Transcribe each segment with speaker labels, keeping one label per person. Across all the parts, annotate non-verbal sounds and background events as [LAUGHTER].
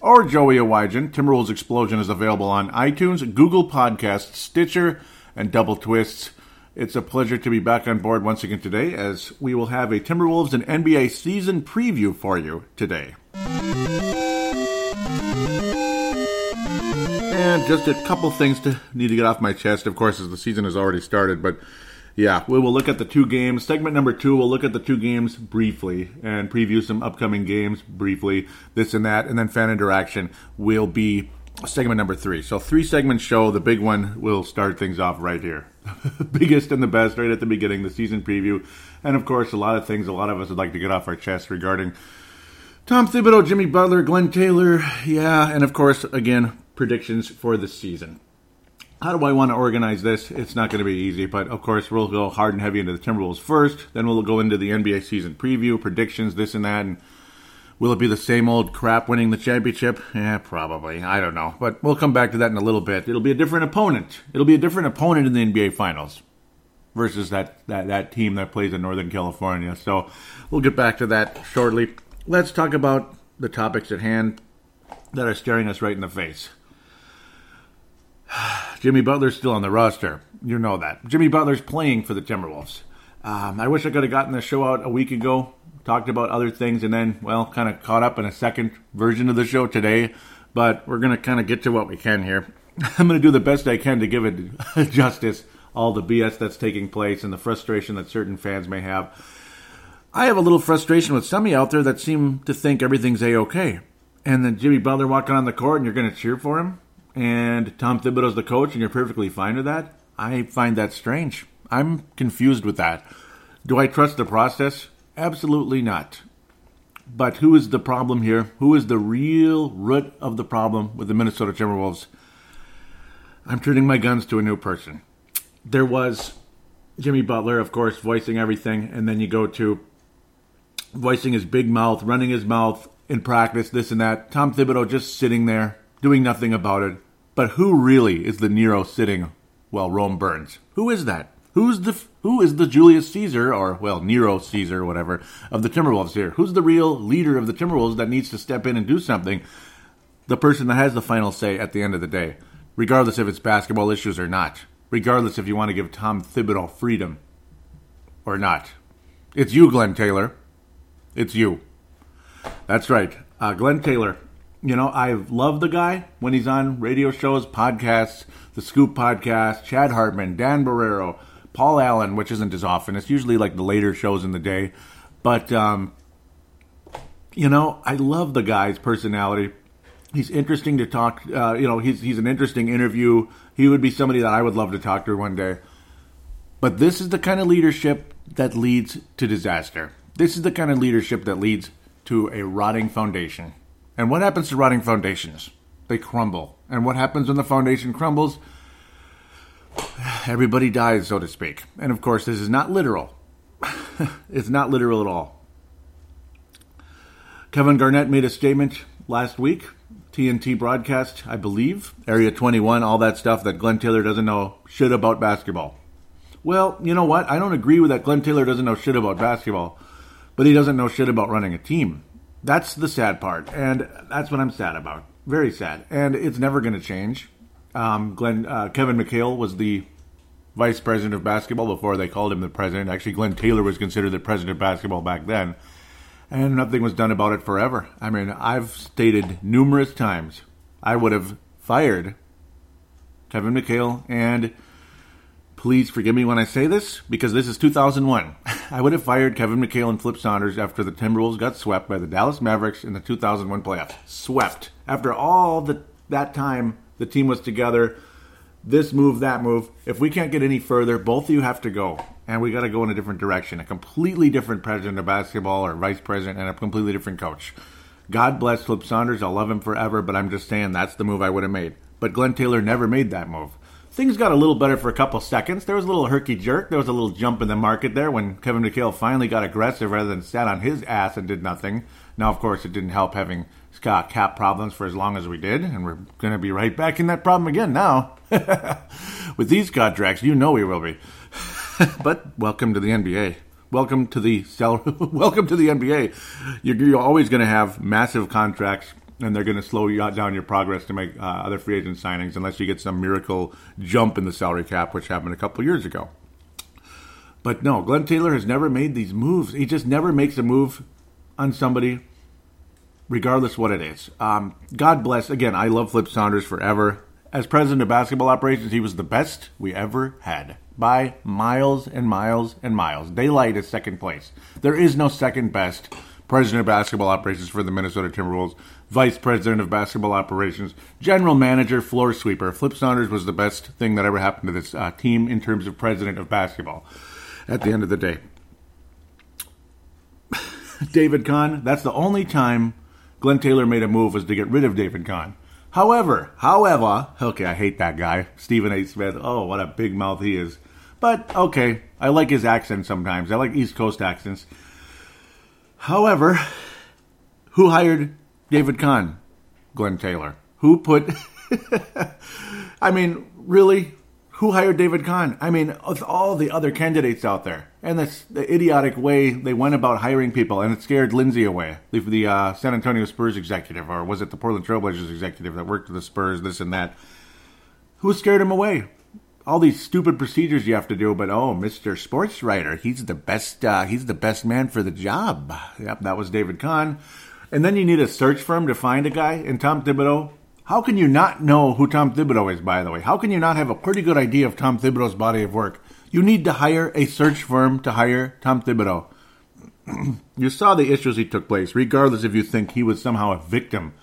Speaker 1: or Joey Awajan. Timberwolves Explosion is available on iTunes, Google Podcasts, Stitcher, and Double Twists. It's a pleasure to be back on board once again today, as we will have a Timberwolves and NBA season preview for you today. And just a couple things to need to get off my chest, of course, as the season has already started. But yeah, we will look at the two games. Segment number two, we'll look at the two games briefly and preview some upcoming games briefly, this and that. And then fan interaction will be segment number three. So, three segment show. The big one will start things off right here. [LAUGHS] Biggest and the best right at the beginning, the season preview. And of course, a lot of things a lot of us would like to get off our chest regarding Tom Thibodeau, Jimmy Butler, Glenn Taylor. Yeah, and of course, again, predictions for the season. How do I want to organize this? It's not going to be easy, but of course, we'll go hard and heavy into the Timberwolves first. Then we'll go into the NBA season preview, predictions, this and that. And will it be the same old crap winning the championship? Yeah, probably. I don't know. But we'll come back to that in a little bit. It'll be a different opponent. It'll be a different opponent in the NBA Finals versus that, that, that team that plays in Northern California. So we'll get back to that shortly. Let's talk about the topics at hand that are staring us right in the face. [SIGHS] Jimmy Butler's still on the roster. You know that. Jimmy Butler's playing for the Timberwolves. Um, I wish I could have gotten the show out a week ago, talked about other things, and then, well, kind of caught up in a second version of the show today. But we're going to kind of get to what we can here. [LAUGHS] I'm going to do the best I can to give it [LAUGHS] justice, all the BS that's taking place and the frustration that certain fans may have. I have a little frustration with some of you out there that seem to think everything's a okay. And then Jimmy Butler walking on the court and you're going to cheer for him? And Tom Thibodeau's the coach and you're perfectly fine with that, I find that strange. I'm confused with that. Do I trust the process? Absolutely not. But who is the problem here? Who is the real root of the problem with the Minnesota Timberwolves? I'm turning my guns to a new person. There was Jimmy Butler, of course, voicing everything, and then you go to voicing his big mouth, running his mouth in practice, this and that. Tom Thibodeau just sitting there, doing nothing about it. But who really is the Nero sitting while Rome burns? Who is that? Who's the who is the Julius Caesar or well Nero Caesar whatever of the Timberwolves here? Who's the real leader of the Timberwolves that needs to step in and do something? The person that has the final say at the end of the day, regardless if it's basketball issues or not. Regardless if you want to give Tom Thibodeau freedom or not. It's you, Glenn Taylor. It's you. That's right. Uh, Glenn Taylor you know, I love the guy when he's on radio shows, podcasts, the Scoop podcast, Chad Hartman, Dan Barreiro, Paul Allen, which isn't as often. It's usually like the later shows in the day. But, um, you know, I love the guy's personality. He's interesting to talk. Uh, you know, he's he's an interesting interview. He would be somebody that I would love to talk to one day. But this is the kind of leadership that leads to disaster. This is the kind of leadership that leads to a rotting foundation. And what happens to rotting foundations? They crumble. And what happens when the foundation crumbles? [SIGHS] Everybody dies, so to speak. And of course, this is not literal. [LAUGHS] it's not literal at all. Kevin Garnett made a statement last week, TNT broadcast, I believe, Area 21, all that stuff that Glenn Taylor doesn't know shit about basketball. Well, you know what? I don't agree with that Glenn Taylor doesn't know shit about basketball, but he doesn't know shit about running a team. That's the sad part, and that's what I'm sad about. Very sad, and it's never going to change. Um, Glenn uh, Kevin McHale was the vice president of basketball before they called him the president. Actually, Glenn Taylor was considered the president of basketball back then, and nothing was done about it forever. I mean, I've stated numerous times I would have fired Kevin McHale and Please forgive me when I say this, because this is 2001. [LAUGHS] I would have fired Kevin McHale and Flip Saunders after the Timberwolves got swept by the Dallas Mavericks in the 2001 playoffs. Swept. After all the, that time the team was together, this move, that move. If we can't get any further, both of you have to go. And we got to go in a different direction. A completely different president of basketball or vice president and a completely different coach. God bless Flip Saunders. I'll love him forever, but I'm just saying that's the move I would have made. But Glenn Taylor never made that move. Things got a little better for a couple seconds. There was a little herky jerk. There was a little jump in the market there when Kevin McHale finally got aggressive rather than sat on his ass and did nothing. Now, of course, it didn't help having Scott cap problems for as long as we did, and we're going to be right back in that problem again now. [LAUGHS] With these contracts, you know we will be. [LAUGHS] but welcome to the NBA. Welcome to the sell. [LAUGHS] welcome to the NBA. You're, you're always going to have massive contracts and they're going to slow you down your progress to make uh, other free agent signings unless you get some miracle jump in the salary cap, which happened a couple years ago. But no, Glenn Taylor has never made these moves. He just never makes a move on somebody, regardless what it is. Um, God bless. Again, I love Flip Saunders forever. As president of basketball operations, he was the best we ever had by miles and miles and miles. Daylight is second place. There is no second best president of basketball operations for the Minnesota Timberwolves vice president of basketball operations, general manager, floor sweeper. Flip Saunders was the best thing that ever happened to this uh, team in terms of president of basketball at the end of the day. [LAUGHS] David Kahn, that's the only time Glenn Taylor made a move was to get rid of David Kahn. However, however, okay, I hate that guy, Stephen A. Smith. Oh, what a big mouth he is. But okay, I like his accent sometimes. I like East Coast accents. However, who hired David Kahn, Glenn Taylor. Who put? [LAUGHS] I mean, really? Who hired David Kahn? I mean, all the other candidates out there, and this the idiotic way they went about hiring people, and it scared Lindsey away, the, the uh, San Antonio Spurs executive, or was it the Portland Trailblazers executive that worked with the Spurs, this and that? Who scared him away? all these stupid procedures you have to do, but oh, Mr. Sports Writer, he's the best. Uh, he's the best man for the job. Yep, that was David Kahn and then you need a search firm to find a guy in Tom Thibodeau. How can you not know who Tom Thibodeau is, by the way? How can you not have a pretty good idea of Tom Thibodeau's body of work? You need to hire a search firm to hire Tom Thibodeau. [CLEARS THROAT] you saw the issues he took place, regardless if you think he was somehow a victim.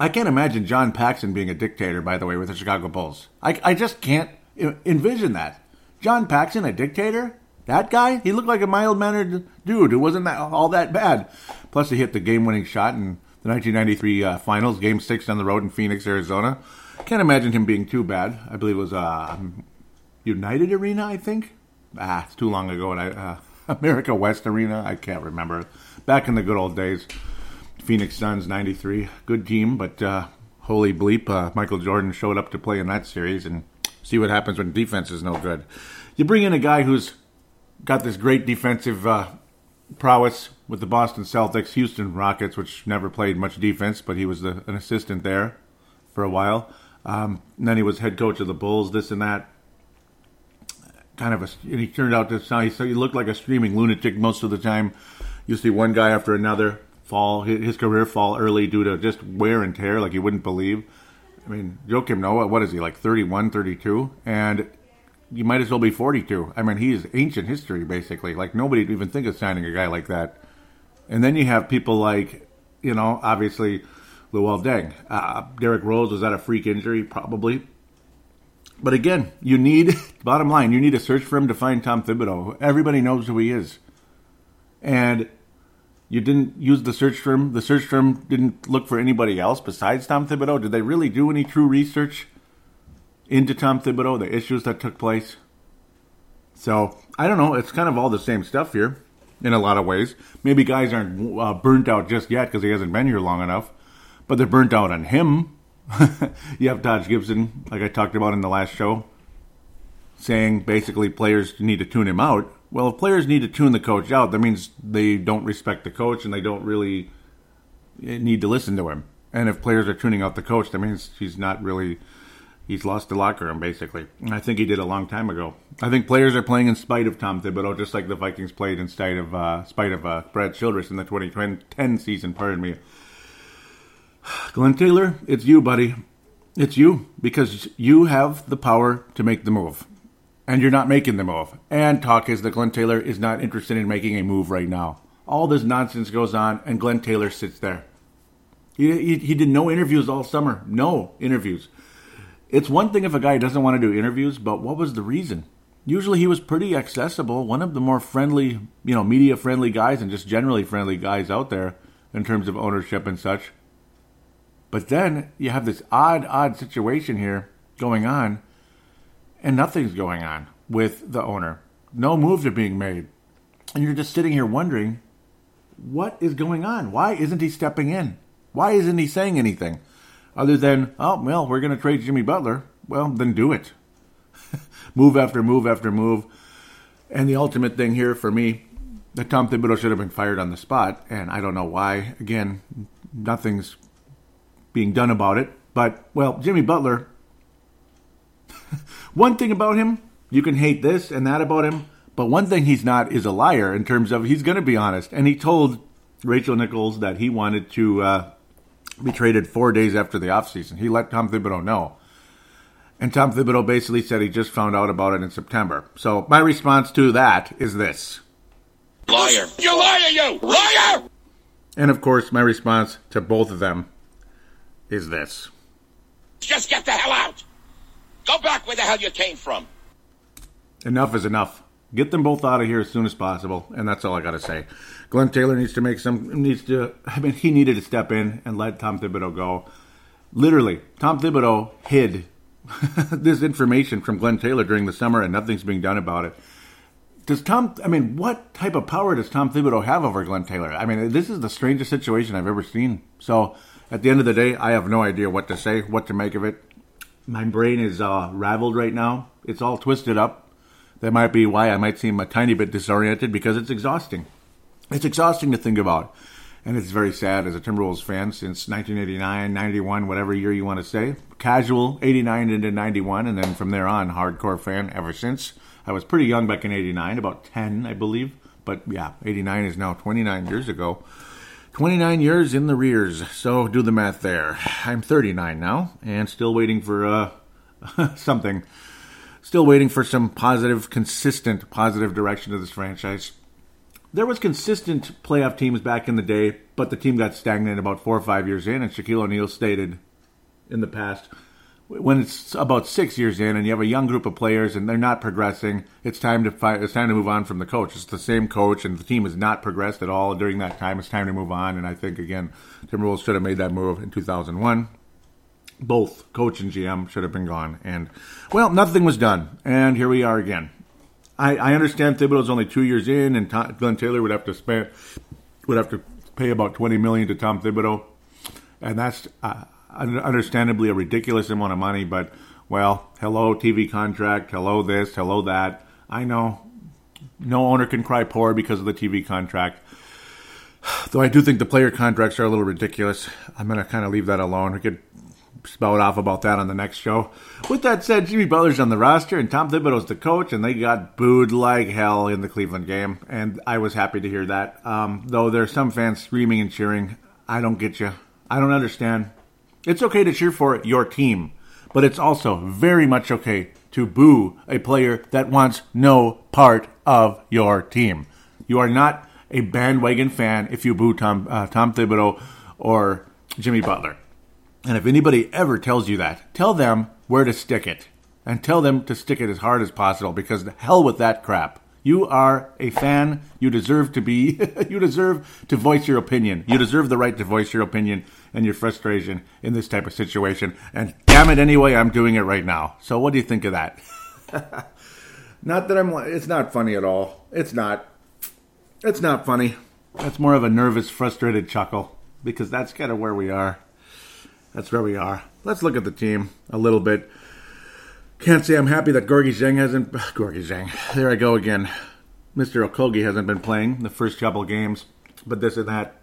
Speaker 1: I can't imagine John Paxson being a dictator, by the way, with the Chicago Bulls. I, I just can't envision that. John Paxson, a dictator? That guy? He looked like a mild mannered dude who wasn't that, all that bad. Plus, he hit the game winning shot in the 1993 uh, finals, game six on the road in Phoenix, Arizona. Can't imagine him being too bad. I believe it was uh, United Arena, I think. Ah, it's too long ago. And I, uh, [LAUGHS] America West Arena, I can't remember. Back in the good old days. Phoenix Suns, 93. Good team, but uh, holy bleep, uh, Michael Jordan showed up to play in that series and see what happens when defense is no good. You bring in a guy who's got this great defensive uh, prowess with the Boston Celtics, Houston Rockets, which never played much defense, but he was the, an assistant there for a while. Um, then he was head coach of the Bulls, this and that. Kind of a, and he turned out to sound, he, he looked like a screaming lunatic most of the time. You see one guy after another fall, his career fall early due to just wear and tear, like you wouldn't believe. I mean, Joakim Noah, what is he, like 31, 32? And you might as well be 42. I mean, he's ancient history, basically. Like, nobody would even think of signing a guy like that. And then you have people like, you know, obviously, Luol Deng. Uh, Derrick Rose, was that a freak injury? Probably. But again, you need, [LAUGHS] bottom line, you need a search for him to find Tom Thibodeau. Everybody knows who he is. And you didn't use the search firm. The search firm didn't look for anybody else besides Tom Thibodeau. Did they really do any true research? Into Tom Thibodeau, the issues that took place. So I don't know. It's kind of all the same stuff here in a lot of ways. Maybe guys aren't uh, burnt out just yet because he hasn't been here long enough, but they're burnt out on him. [LAUGHS] you have Taj Gibson, like I talked about in the last show, saying basically players need to tune him out. Well, if players need to tune the coach out, that means they don't respect the coach and they don't really eh, need to listen to him. And if players are tuning out the coach, that means he's not really he's lost the locker room basically. And I think he did a long time ago. I think players are playing in spite of Tom Thibodeau, just like the Vikings played in spite of uh, spite of uh, Brad Childress in the 2010 season. Pardon me. Glenn Taylor, it's you, buddy. It's you because you have the power to make the move, and you're not making the move. And talk is that Glenn Taylor is not interested in making a move right now. All this nonsense goes on, and Glenn Taylor sits there. He, he, he did no interviews all summer. No interviews. It's one thing if a guy doesn't want to do interviews, but what was the reason? Usually he was pretty accessible, one of the more friendly, you know, media friendly guys and just generally friendly guys out there. in terms of ownership and such. But then you have this odd, odd situation here going on, and nothing's going on with the owner. No moves are being made. And you're just sitting here wondering, what is going on? Why isn't he stepping in? Why isn't he saying anything? Other than, oh, well, we're going to trade Jimmy Butler. Well, then do it. [LAUGHS] move after move after move. And the ultimate thing here for me, that Tom Thibodeau should have been fired on the spot, and I don't know why. Again, nothing's being done about it. But, well, Jimmy Butler, [LAUGHS] one thing about him, you can hate this and that about him, but one thing he's not is a liar in terms of he's going to be honest. And he told Rachel Nichols that he wanted to uh, be traded four days after the offseason. He let Tom Thibodeau know. And Tom Thibodeau basically said he just found out about it in September. So my response to that is this.
Speaker 2: Liar. You liar, you! Liar!
Speaker 1: And of course, my response to both of them is this.
Speaker 2: Just get the hell out! Go back where the hell you came from!
Speaker 1: Enough is enough. Get them both out of here as soon as possible, and that's all I got to say. Glenn Taylor needs to make some needs to. I mean, he needed to step in and let Tom Thibodeau go. Literally, Tom Thibodeau hid [LAUGHS] this information from Glenn Taylor during the summer, and nothing's being done about it. Does Tom? I mean, what type of power does Tom Thibodeau have over Glenn Taylor? I mean, this is the strangest situation I've ever seen. So, at the end of the day, I have no idea what to say, what to make of it. My brain is uh, raveled right now. It's all twisted up. That might be why I might seem a tiny bit disoriented because it's exhausting. It's exhausting to think about. And it's very sad as a Timberwolves fan since 1989, 91, whatever year you want to say. Casual, 89 into 91, and then from there on, hardcore fan ever since. I was pretty young back in 89, about 10, I believe. But yeah, 89 is now 29 years ago. 29 years in the rears, so do the math there. I'm 39 now, and still waiting for uh, [LAUGHS] something. Still waiting for some positive, consistent, positive direction to this franchise there was consistent playoff teams back in the day, but the team got stagnant about four or five years in. And Shaquille O'Neal stated in the past, when it's about six years in and you have a young group of players and they're not progressing, it's time to fight, it's time to move on from the coach. It's the same coach, and the team has not progressed at all during that time. It's time to move on. And I think again, Timberwolves should have made that move in 2001. Both coach and GM should have been gone, and well, nothing was done. And here we are again. I, I understand Thibodeau's only two years in, and Tom, Glenn Taylor would have to spend would have to pay about twenty million to Tom Thibodeau, and that's uh, understandably a ridiculous amount of money. But well, hello TV contract, hello this, hello that. I know no owner can cry poor because of the TV contract. Though I do think the player contracts are a little ridiculous. I'm going to kind of leave that alone. We could spout off about that on the next show. With that said, Jimmy Butler's on the roster and Tom Thibodeau's the coach, and they got booed like hell in the Cleveland game, and I was happy to hear that. Um, though there's some fans screaming and cheering. I don't get you. I don't understand. It's okay to cheer for your team, but it's also very much okay to boo a player that wants no part of your team. You are not a bandwagon fan if you boo Tom uh, Tom Thibodeau or Jimmy Butler. And if anybody ever tells you that, tell them where to stick it. And tell them to stick it as hard as possible because the hell with that crap. You are a fan. You deserve to be, [LAUGHS] you deserve to voice your opinion. You deserve the right to voice your opinion and your frustration in this type of situation. And damn it, anyway, I'm doing it right now. So what do you think of that? [LAUGHS] not that I'm, it's not funny at all. It's not. It's not funny. That's more of a nervous, frustrated chuckle because that's kind of where we are. That's where we are. Let's look at the team a little bit. Can't say I'm happy that Gorgui Dieng hasn't. [SIGHS] Gorgui Dieng. There I go again. Mr. Okogie hasn't been playing the first couple games, but this and that.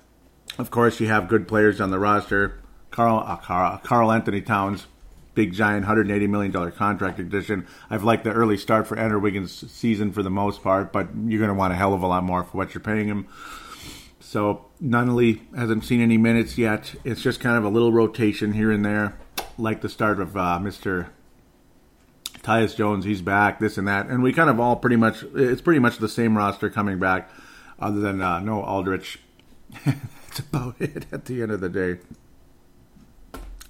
Speaker 1: Of course, you have good players on the roster. Karl, uh, Carl, Karl Anthony Towns, big giant $180 million contract addition. I've liked the early start for Andrew Wiggins' season for the most part, but you're going to want a hell of a lot more for what you're paying him. So Nunnally hasn't seen any minutes yet. It's just kind of a little rotation here and there, like the start of uh, Mr. Tyus Jones. He's back, this and that, and we kind of all pretty much. It's pretty much the same roster coming back, other than uh, no Aldrich. [LAUGHS] That's about it at the end of the day.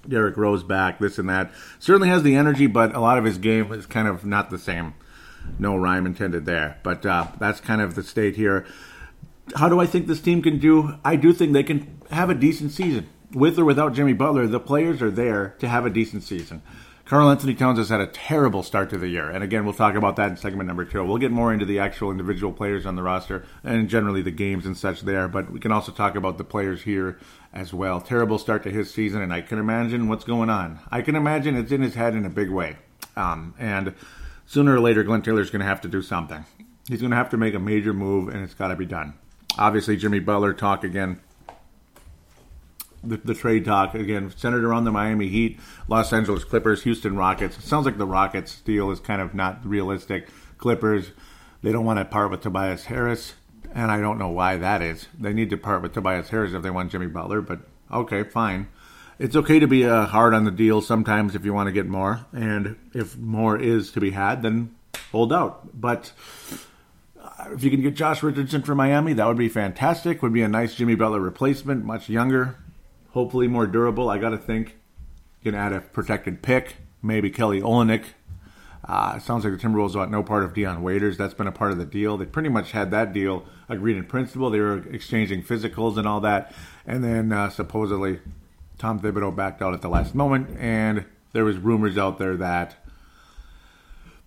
Speaker 1: Derrick Rose back, this and that. Certainly has the energy, but a lot of his game is kind of not the same. No rhyme intended there. But uh, that's kind of the state here. How do I think this team can do? I do think they can have a decent season with or without Jimmy Butler. The players are there to have a decent season. Karl-Anthony Towns has had a terrible start to the year. And again, we'll talk about that in segment number two. We'll get more into the actual individual players on the roster and generally the games and such there, but we can also talk about the players here as well. Terrible start to his season, and I can imagine what's going on. I can imagine it's in his head in a big way. Um, and sooner or later, Glenn Taylor's going to have to do something. He's going to have to make a major move, and it's got to be done. Obviously, Jimmy Butler talk again the, the, trade talk again centered around the Miami Heat, Los Angeles Clippers, Houston Rockets. It sounds like the Rockets deal is kind of not realistic. Clippers, they don't want to part with Tobias Harris, and I don't know why that is. They need to part with Tobias Harris if they want Jimmy Butler, but okay, fine. It's okay to be uh, hard on the deal sometimes if you want to get more, and if more is to be had, then hold out. But if you can get Josh Richardson from Miami, that would be fantastic. Would be a nice Jimmy Butler replacement, much younger, hopefully more durable. I got to think you can add a protected pick, maybe Kelly Olynyk. Uh, sounds like the Timberwolves want no part of Dion Waiters. That's been a part of the deal. They pretty much had that deal agreed in principle. They were exchanging physicals and all that, and then uh, supposedly Tom Thibodeau backed out at the last moment, and there was rumors out there that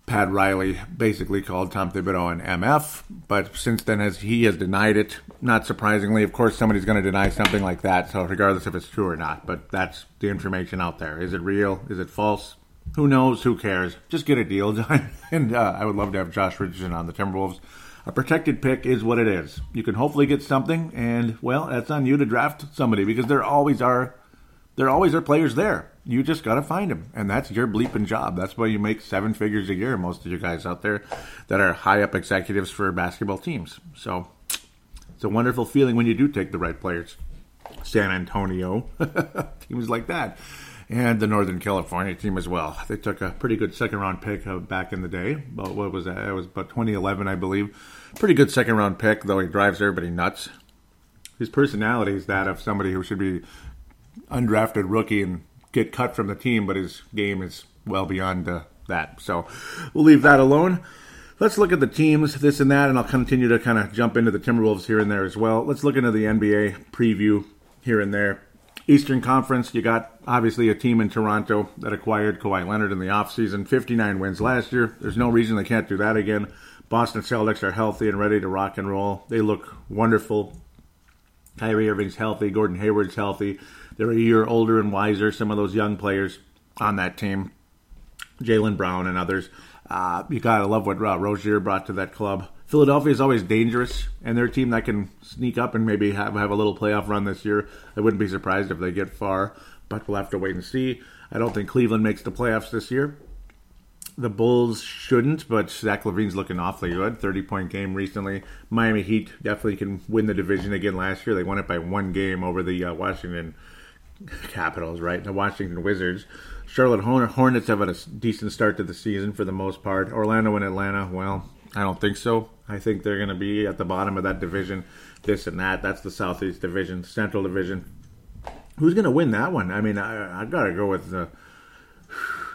Speaker 1: Pat Riley basically called Tom Thibodeau an MF, but since then as he has denied it, not surprisingly, of course somebody's going to deny something like that, so regardless if it's true or not, but that's the information out there. Is it real? Is it false? Who knows? Who cares? Just get a deal [LAUGHS] done. and uh, I would love to have Josh Richardson on the Timberwolves. A protected pick is what it is. You can hopefully get something, and well, that's on you to draft somebody because there always are there always are players there. You just got to find them, and that's your bleeping job. That's why you make seven figures a year. Most of you guys out there that are high up executives for basketball teams. So it's a wonderful feeling when you do take the right players. San Antonio, [LAUGHS] teams like that, and the Northern California team as well. They took a pretty good second round pick uh, back in the day. But what was that? It was about 2011, I believe. Pretty good second round pick, though he drives everybody nuts. His personality is that of somebody who should be undrafted rookie and get cut from the team, but his game is well beyond uh, that. So we'll leave that alone. Let's look at the teams, this and that, and I'll continue to kind of jump into the Timberwolves here and there as well. Let's look into the NBA preview here and there. Eastern Conference, you got obviously a team in Toronto that acquired Kawhi Leonard in the offseason. 59 wins last year. There's no reason they can't do that again. Boston Celtics are healthy and ready to rock and roll. They look wonderful. Kyrie Irving's healthy. Gordon Hayward's healthy. They're a year older and wiser, some of those young players on that team. Jaylen Brown and others. Uh, you gotta love what uh, Rozier brought to that club. Philadelphia is always dangerous, and they're a team that can sneak up and maybe have, have a little playoff run this year. I wouldn't be surprised if they get far, but we'll have to wait and see. I don't think Cleveland makes the playoffs this year. The Bulls shouldn't, but Zach LaVine's looking awfully good. 30 point game recently. Miami Heat definitely can win the division again last year. They won it by one game over the uh, Washington Capitals, right? The Washington Wizards. Charlotte Hornets have had a decent start to the season for the most part. Orlando and Atlanta, well, I don't think so. I think they're going to be at the bottom of that division, this and that. That's the Southeast Division, Central Division. Who's going to win that one? I mean, I, I got to go with uh,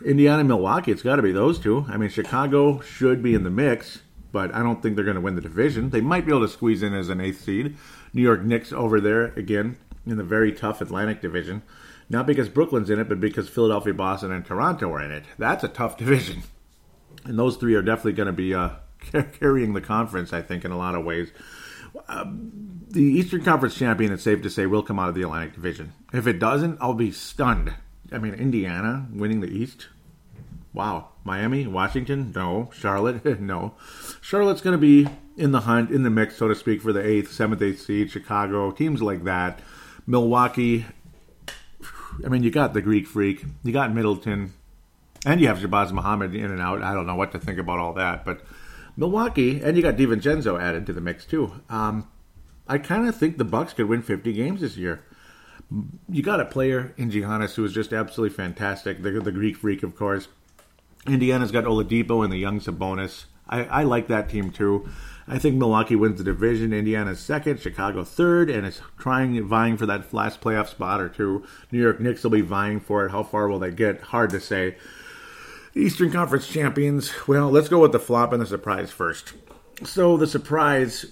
Speaker 1: Indiana, Milwaukee. It's got to be those two. I mean, Chicago should be in the mix, but I don't think they're going to win the division. They might be able to squeeze in as an eighth seed. New York Knicks over there again in the very tough Atlantic Division. Not because Brooklyn's in it, but because Philadelphia, Boston, and Toronto are in it. That's a tough division. And those three are definitely going to be uh, [LAUGHS] carrying the conference, I think, in a lot of ways. Uh, the Eastern Conference champion, it's safe to say, will come out of the Atlantic Division. If it doesn't, I'll be stunned. I mean, Indiana winning the East? Wow. Miami, Washington? No. Charlotte? [LAUGHS] no. Charlotte's going to be in the hunt, in the mix, so to speak, for the eighth, seventh, eighth seed. Chicago, teams like that. Milwaukee. I mean, you got the Greek Freak, you got Middleton, and you have Shabazz Muhammad in and out. I don't know what to think about all that, but Milwaukee, and you got DiVincenzo added to the mix too. Um, I kind of think the Bucks could win 50 games this year. You got a player in Giannis who is just absolutely fantastic. The, the Greek Freak, of course. Indiana's got Oladipo and the young Sabonis. I, I like that team too. I think Milwaukee wins the division. Indiana's second, Chicago third, and it's trying vying for that last playoff spot or two. New York Knicks will be vying for it. How far will they get? Hard to say. Eastern Conference champions. Well, let's go with the flop and the surprise first. So the surprise,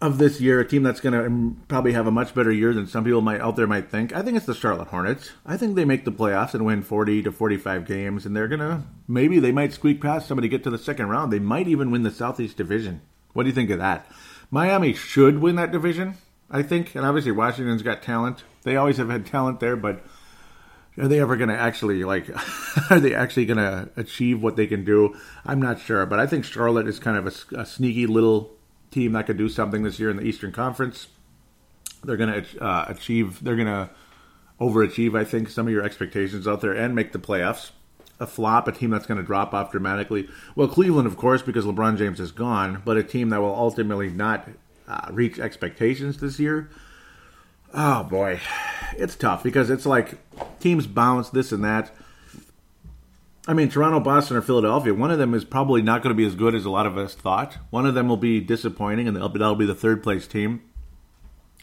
Speaker 1: of this year, a team that's going to probably have a much better year than some people might out there might think. I think it's the Charlotte Hornets. I think they make the playoffs and win 40 to 45 games, and they're going to maybe they might squeak past somebody get to the second round. They might even win the Southeast Division. What do you think of that? Miami should win that division, I think, and obviously Washington's got talent. They always have had talent there, but are they ever going to actually like [LAUGHS] are they actually going to achieve what they can do i'm not sure but i think charlotte is kind of a, a, sneaky little team that could do something this year in the eastern conference. They're going to uh, achieve they're going to overachieve i think some of your expectations out there and make the playoffs. A flop a team that's going to drop off dramatically. Well cleveland of course because lebron james is gone but a team that will ultimately not uh, reach expectations this year. Oh boy. It's tough because it's like teams bounce this and that. I mean, Toronto, Boston, or Philadelphia. One of them is probably not going to be as good as a lot of us thought. One of them will be disappointing, and that'll be the third place team.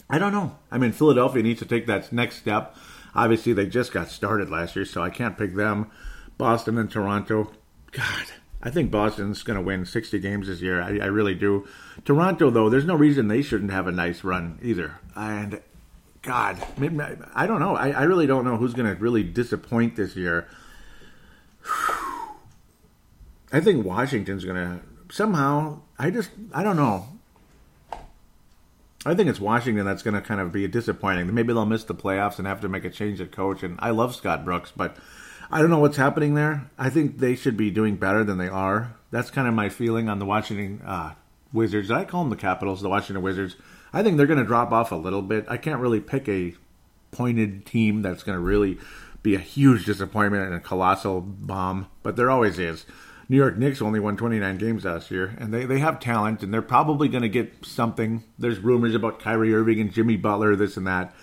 Speaker 1: I don't know. I mean, Philadelphia needs to take that next step. Obviously, they just got started last year, so I can't pick them. Boston and Toronto. God, I think Boston's going to win 60 games this year. I, I, really do. Toronto, though, there's no reason they shouldn't have a nice run either. And God, maybe, I don't know. I, I really don't know who's going to really disappoint this year. I think Washington's going to somehow. I just, I don't know. I think it's Washington that's going to kind of be disappointing. Maybe they'll miss the playoffs and have to make a change at coach. And I love Scott Brooks, but I don't know what's happening there. I think they should be doing better than they are. That's kind of my feeling on the Washington uh, Wizards. I call them the Capitals, the Washington Wizards. I think they're going to drop off a little bit. I can't really pick a pointed team that's going to really be a huge disappointment and a colossal bomb, but there always is. New York Knicks only won 29 games last year, and they, they have talent, and they're probably going to get something. There's rumors about Kyrie Irving and Jimmy Butler, this and that.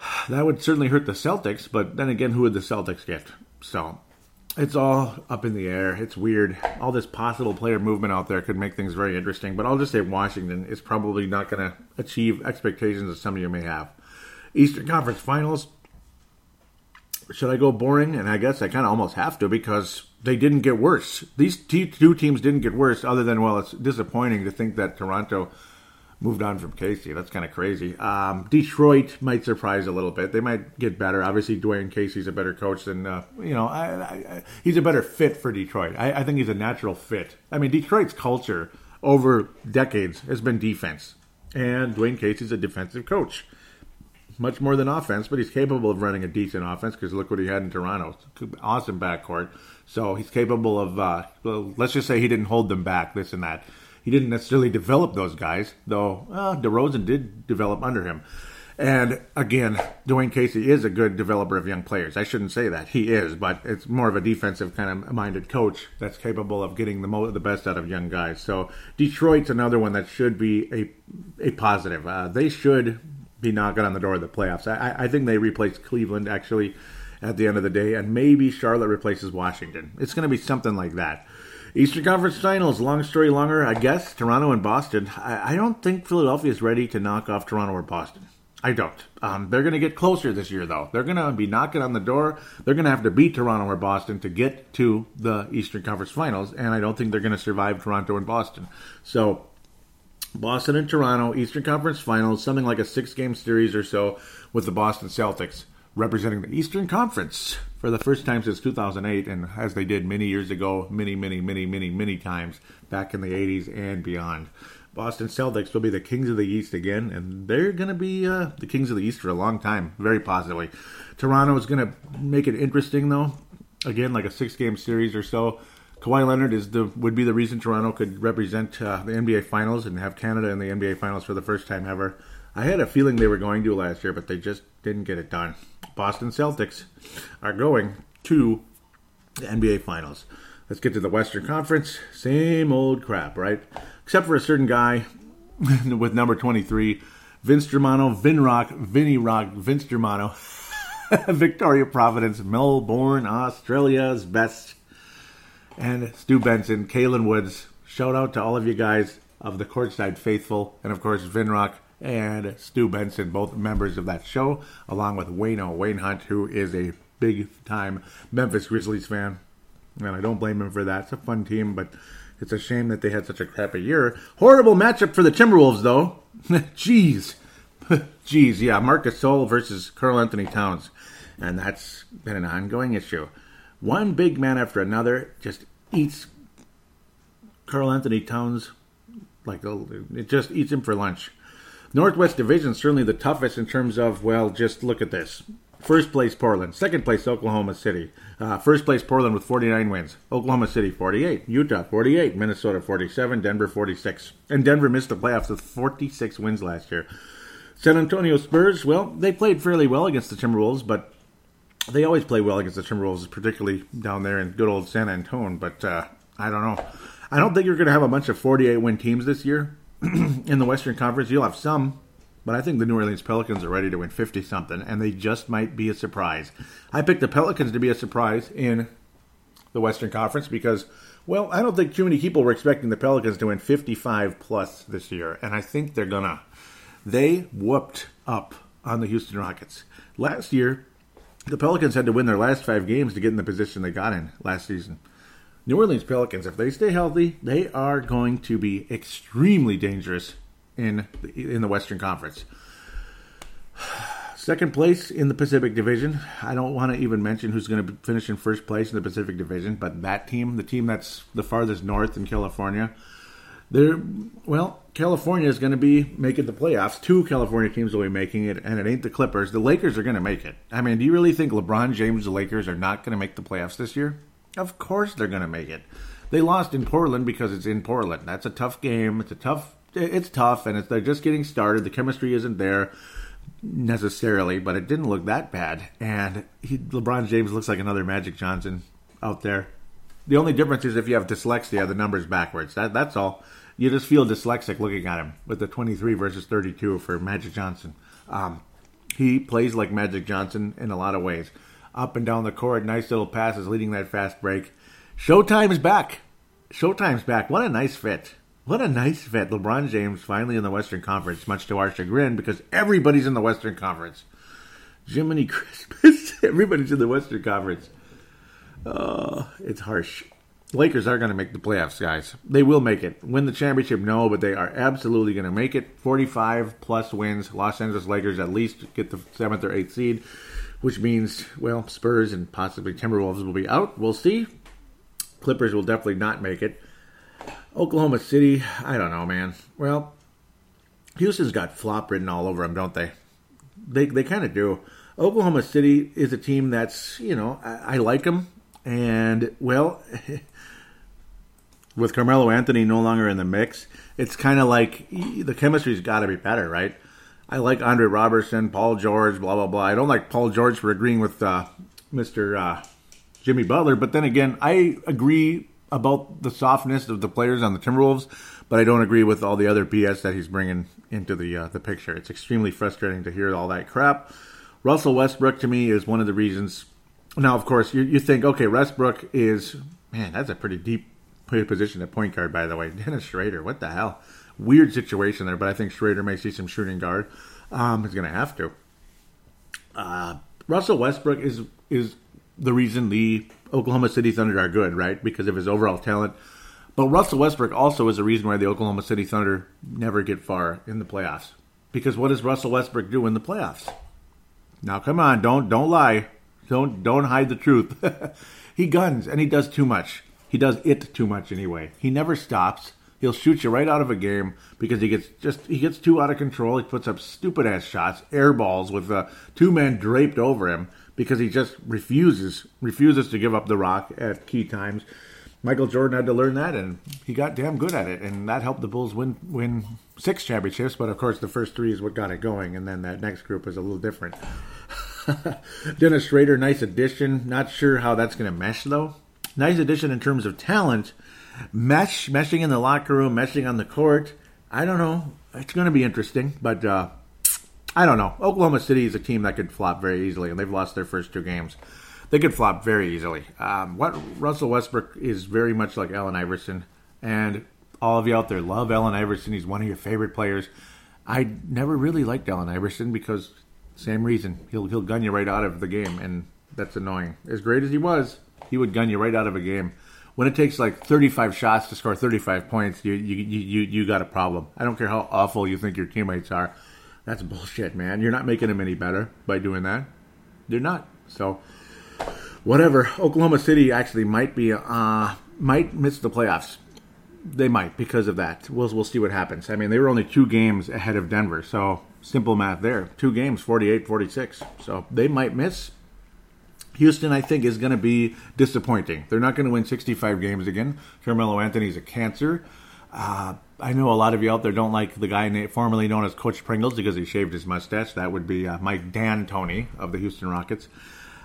Speaker 1: [SIGHS] That would certainly hurt the Celtics, but then again, who would the Celtics get? So it's all up in the air. It's weird. All this possible player movement out there could make things very interesting. But I'll just say Washington is probably not going to achieve expectations that some of you may have. Eastern Conference Finals. Should I go boring? And I guess I kind of almost have to because they didn't get worse. These two teams didn't get worse, other than, well, it's disappointing to think that Toronto moved on from Casey. That's kind of crazy. Um, Detroit might surprise a little bit. They might get better. Obviously, Dwane Casey's a better coach than uh, you know. I, I, I, he's a better fit for Detroit. I, think he's a natural fit. I mean, Detroit's culture over decades has been defense, and Dwane Casey's a defensive coach. Much more than offense, but he's capable of running a decent offense because look what he had in Toronto. Awesome backcourt. So he's capable of, uh, well, let's just say he didn't hold them back, this and that. He didn't necessarily develop those guys, though uh, DeRozan did develop under him. And again, Dwane Casey is a good developer of young players. I shouldn't say that he is, but it's more of a defensive kind of minded coach that's capable of getting the mo- the best out of young guys. So Detroit's another one that should be a a positive. Uh, they should be knocking on the door of the playoffs. I, I think they replace Cleveland actually at the end of the day, and maybe Charlotte replaces Washington. It's going to be something like that. Eastern Conference Finals, long story longer, I guess. Toronto and Boston. I, I don't think Philadelphia is ready to knock off Toronto or Boston. I don't. Um, they're going to get closer this year, though. They're going to be knocking on the door. They're going to have to beat Toronto or Boston to get to the Eastern Conference Finals, and I don't think they're going to survive Toronto and Boston. So, Boston and Toronto, Eastern Conference Finals, something like a six game series or so with the Boston Celtics representing the Eastern Conference for the first time since 2008, and as they did many years ago, many, many, many, many, many times back in the 80s and beyond. Boston Celtics will be the kings of the East again, and they're going to be uh, the kings of the East for a long time, very positively. Toronto is going to make it interesting, though. Again, like a six-game series or so. Kawhi Leonard is the would be the reason Toronto could represent uh, the NBA Finals and have Canada in the NBA Finals for the first time ever. I had a feeling they were going to last year, but they just didn't get it done. Boston Celtics are going to the NBA Finals. Let's get to the Western Conference. Same old crap, right? Except for a certain guy [LAUGHS] with number 23, Vince Germano, Vinrock, Vinny Rock, Vince Germano, [LAUGHS] Victoria Providence, Melbourne, Australia's best, and Stu Benson, Kalen Woods. Shout out to all of you guys of the Courtside Faithful, and of course, Vinrock and Stu Benson, both members of that show, along with Wayno, Wayne Hunt, who is a big time Memphis Grizzlies fan. And I don't blame him for that. It's a fun team, but It's a shame that they had such a crappy year. Horrible matchup for the Timberwolves, though. [LAUGHS] Jeez. [LAUGHS] Jeez, yeah. Marcus Gasol versus Karl-Anthony Towns. And that's been an ongoing issue. One big man after another just eats Karl-Anthony Towns like it just eats him for lunch. Northwest Division certainly the toughest in terms of well, just look at this. First place Portland, second place Oklahoma City, uh, first place Portland with 49 wins, Oklahoma City 48, Utah 48, Minnesota 47, Denver 46, and Denver missed the playoffs with 46 wins last year. San Antonio Spurs, well, they played fairly well against the Timberwolves, but they always play well against the Timberwolves, particularly down there in good old San Antonio. But uh, I don't know. I don't think you're going to have a bunch of 48 win teams this year [CLEARS THROAT] in the Western Conference. You'll have some, but I think the New Orleans Pelicans are ready to win 50 something, and they just might be a surprise. I picked the Pelicans to be a surprise in the Western Conference because, well, I don't think too many people were expecting the Pelicans to win 55 plus this year, and I think they're going to. They whooped up on the Houston Rockets. Last year, the Pelicans had to win their last five games to get in the position they got in last season. New Orleans Pelicans, if they stay healthy, they are going to be extremely dangerous in the, in the Western Conference. Second place in the Pacific Division. I don't want to even mention who's going to finish in first place in the Pacific Division, but that team, the team that's the farthest north in California, well, California is going to be making the playoffs. Two California teams will be making it, and it ain't the Clippers. The Lakers are going to make it. I mean, do you really think LeBron James, the Lakers, are not going to make the playoffs this year? Of course they're going to make it. They lost in Portland because it's in Portland. That's a tough game. It's a tough. It's tough, and it's, they're just getting started. The chemistry isn't there necessarily, but it didn't look that bad. And he, LeBron James looks like another Magic Johnson out there. The only difference is if you have dyslexia, the numbers backwards. That, that's all. You just feel dyslexic looking at him with the 23 versus 32 for Magic Johnson. Um, he plays like Magic Johnson in a lot of ways up and down the court. Nice little passes leading that fast break. Showtime's back. Showtime's back. What a nice fit. What a nice fit. LeBron James finally in the Western Conference, much to our chagrin, because everybody's in the Western Conference. Jiminy Christmas. [LAUGHS] everybody's in the Western Conference. Oh, it's harsh. Lakers are going to make the playoffs, guys. They will make it. Win the championship, no, but they are absolutely going to make it. 45 plus wins. Los Angeles Lakers at least get the seventh or eighth seed which means, well, Spurs and possibly Timberwolves will be out. We'll see. Clippers will definitely not make it. Oklahoma City, I don't know, man. Well, Houston's got flop written all over them, don't they? They they kind of do. Oklahoma City is a team that's you know I, I like them, and well, [LAUGHS] with Carmelo Anthony no longer in the mix, it's kind of like the chemistry's got to be better, right? I like Andre Roberson, Paul George, blah blah blah. I don't like Paul George for agreeing with uh, Mr. Uh, Jimmy Butler, but then again, I agree about the softness of the players on the Timberwolves, but I don't agree with all the other BS that he's bringing into the uh, the picture. It's extremely frustrating to hear all that crap. Russell Westbrook to me is one of the reasons. Now, of course, you, you think okay, Westbrook is man, that's a pretty deep position at point guard. By the way, [LAUGHS] Dennis Schroeder, what the hell? weird situation there, but I think Schroeder may see some shooting guard. Um, he's going to have to. Uh, Russell Westbrook is is the reason the Oklahoma City Thunder are good, right? Because of his overall talent. But Russell Westbrook also is the reason why the Oklahoma City Thunder never get far in the playoffs. Because what does Russell Westbrook do in the playoffs? Now, come on, don't don't lie, don't don't hide the truth. [LAUGHS] he guns and he does too much. He does it too much anyway. He never stops. He'll shoot you right out of a game because he gets just he gets too out of control. He puts up stupid ass shots, air balls with uh, two men draped over him because he just refuses refuses to give up the rock at key times. Michael Jordan had to learn that, and he got damn good at it, and that helped the Bulls win win six championships. But of course, the first three is what got it going, and then that next group is a little different. [LAUGHS] Dennis Schroeder, nice addition. Not sure how that's going to mesh though. Nice addition in terms of talent mesh, meshing in the locker room, meshing on the court. I don't know. It's going to be interesting, but uh, I don't know. Oklahoma City is a team that could flop very easily, and they've lost their first two games. They could flop very easily. Um, what Russell Westbrook is very much like Allen Iverson, and all of you out there love Allen Iverson. He's one of your favorite players. I never really liked Allen Iverson because same reason. He'll he'll gun you right out of the game, and that's annoying. As great as he was, he would gun you right out of a game when it takes like 35 shots to score 35 points, you you you you got a problem. I don't care how awful you think your teammates are. That's bullshit, man. You're not making them any better by doing that. You're not. So whatever. Oklahoma City actually might be uh might miss the playoffs. They might because of that. We'll we'll see what happens. I mean, they were only two games ahead of Denver, so simple math there. Two games, 48-46. So they might miss Houston, I think, is going to be disappointing. They're not going to win 65 games again. Carmelo Anthony's a cancer. Uh, I know a lot of you out there don't like the guy formerly known as Coach Pringles because he shaved his mustache. That would be uh, Mike D'Antoni of the Houston Rockets.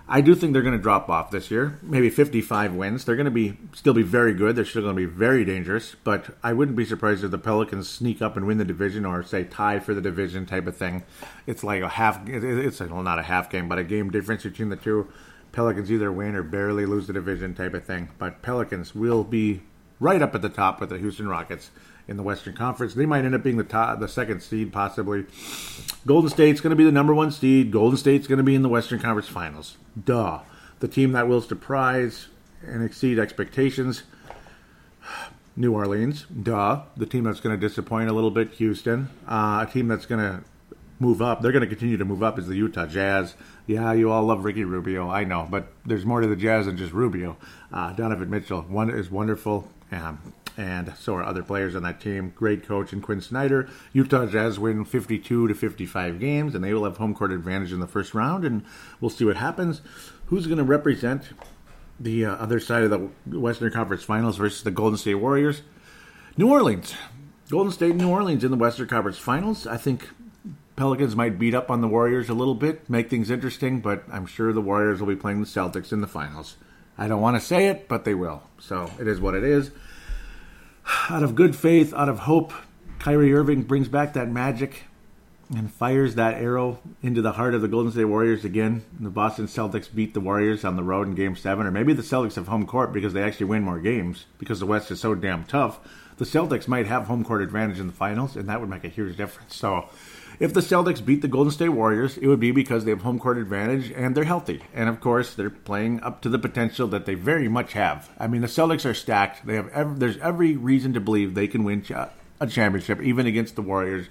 Speaker 1: I do think they're going to drop off this year. Maybe 55 wins. They're going to be still be very good. They're still going to be very dangerous. But I wouldn't be surprised if the Pelicans sneak up and win the division, or say tie for the division type of thing. It's like a half. It's well, not a half game, but a game difference between the two. Pelicans either win or barely lose the division type of thing. But Pelicans will be right up at the top with the Houston Rockets in the Western Conference. They might end up being the top, the second seed possibly. Golden State's going to be the number one seed. Golden State's going to be in the Western Conference Finals. Duh. The team that will surprise and exceed expectations. New Orleans, duh. The team that's going to disappoint a little bit, Houston. Uh, a team that's going to move up. They're going to continue to move up is the Utah Jazz. Yeah, you all love Ricky Rubio, I know, but there's more to the Jazz than just Rubio. Uh, Donovan Mitchell one is wonderful, um, and so are other players on that team. Great coach and Quinn Snyder. Utah Jazz win 52 to 55 games, and they will have home court advantage in the first round, and we'll see what happens. Who's going to represent the uh, other side of the Western Conference Finals versus the Golden State Warriors? New Orleans. Golden State New Orleans in the Western Conference Finals. I think Pelicans might beat up on the Warriors a little bit, make things interesting, but I'm sure the Warriors will be playing the Celtics in the finals. I don't want to say it, but they will. So it is what it is. [SIGHS] Out of good faith, out of hope, Kyrie Irving brings back that magic and fires that arrow into the heart of the Golden State Warriors again. The Boston Celtics beat the Warriors on the road in Game 7, or maybe the Celtics have home court because they actually win more games because the West is so damn tough. The Celtics might have home court advantage in the finals, and that would make a huge difference. So if the Celtics beat the Golden State Warriors, it would be because they have home court advantage and they're healthy. And of course, they're playing up to the potential that they very much have. I mean, the Celtics are stacked. They have every, there's every reason to believe they can win a championship even against the Warriors.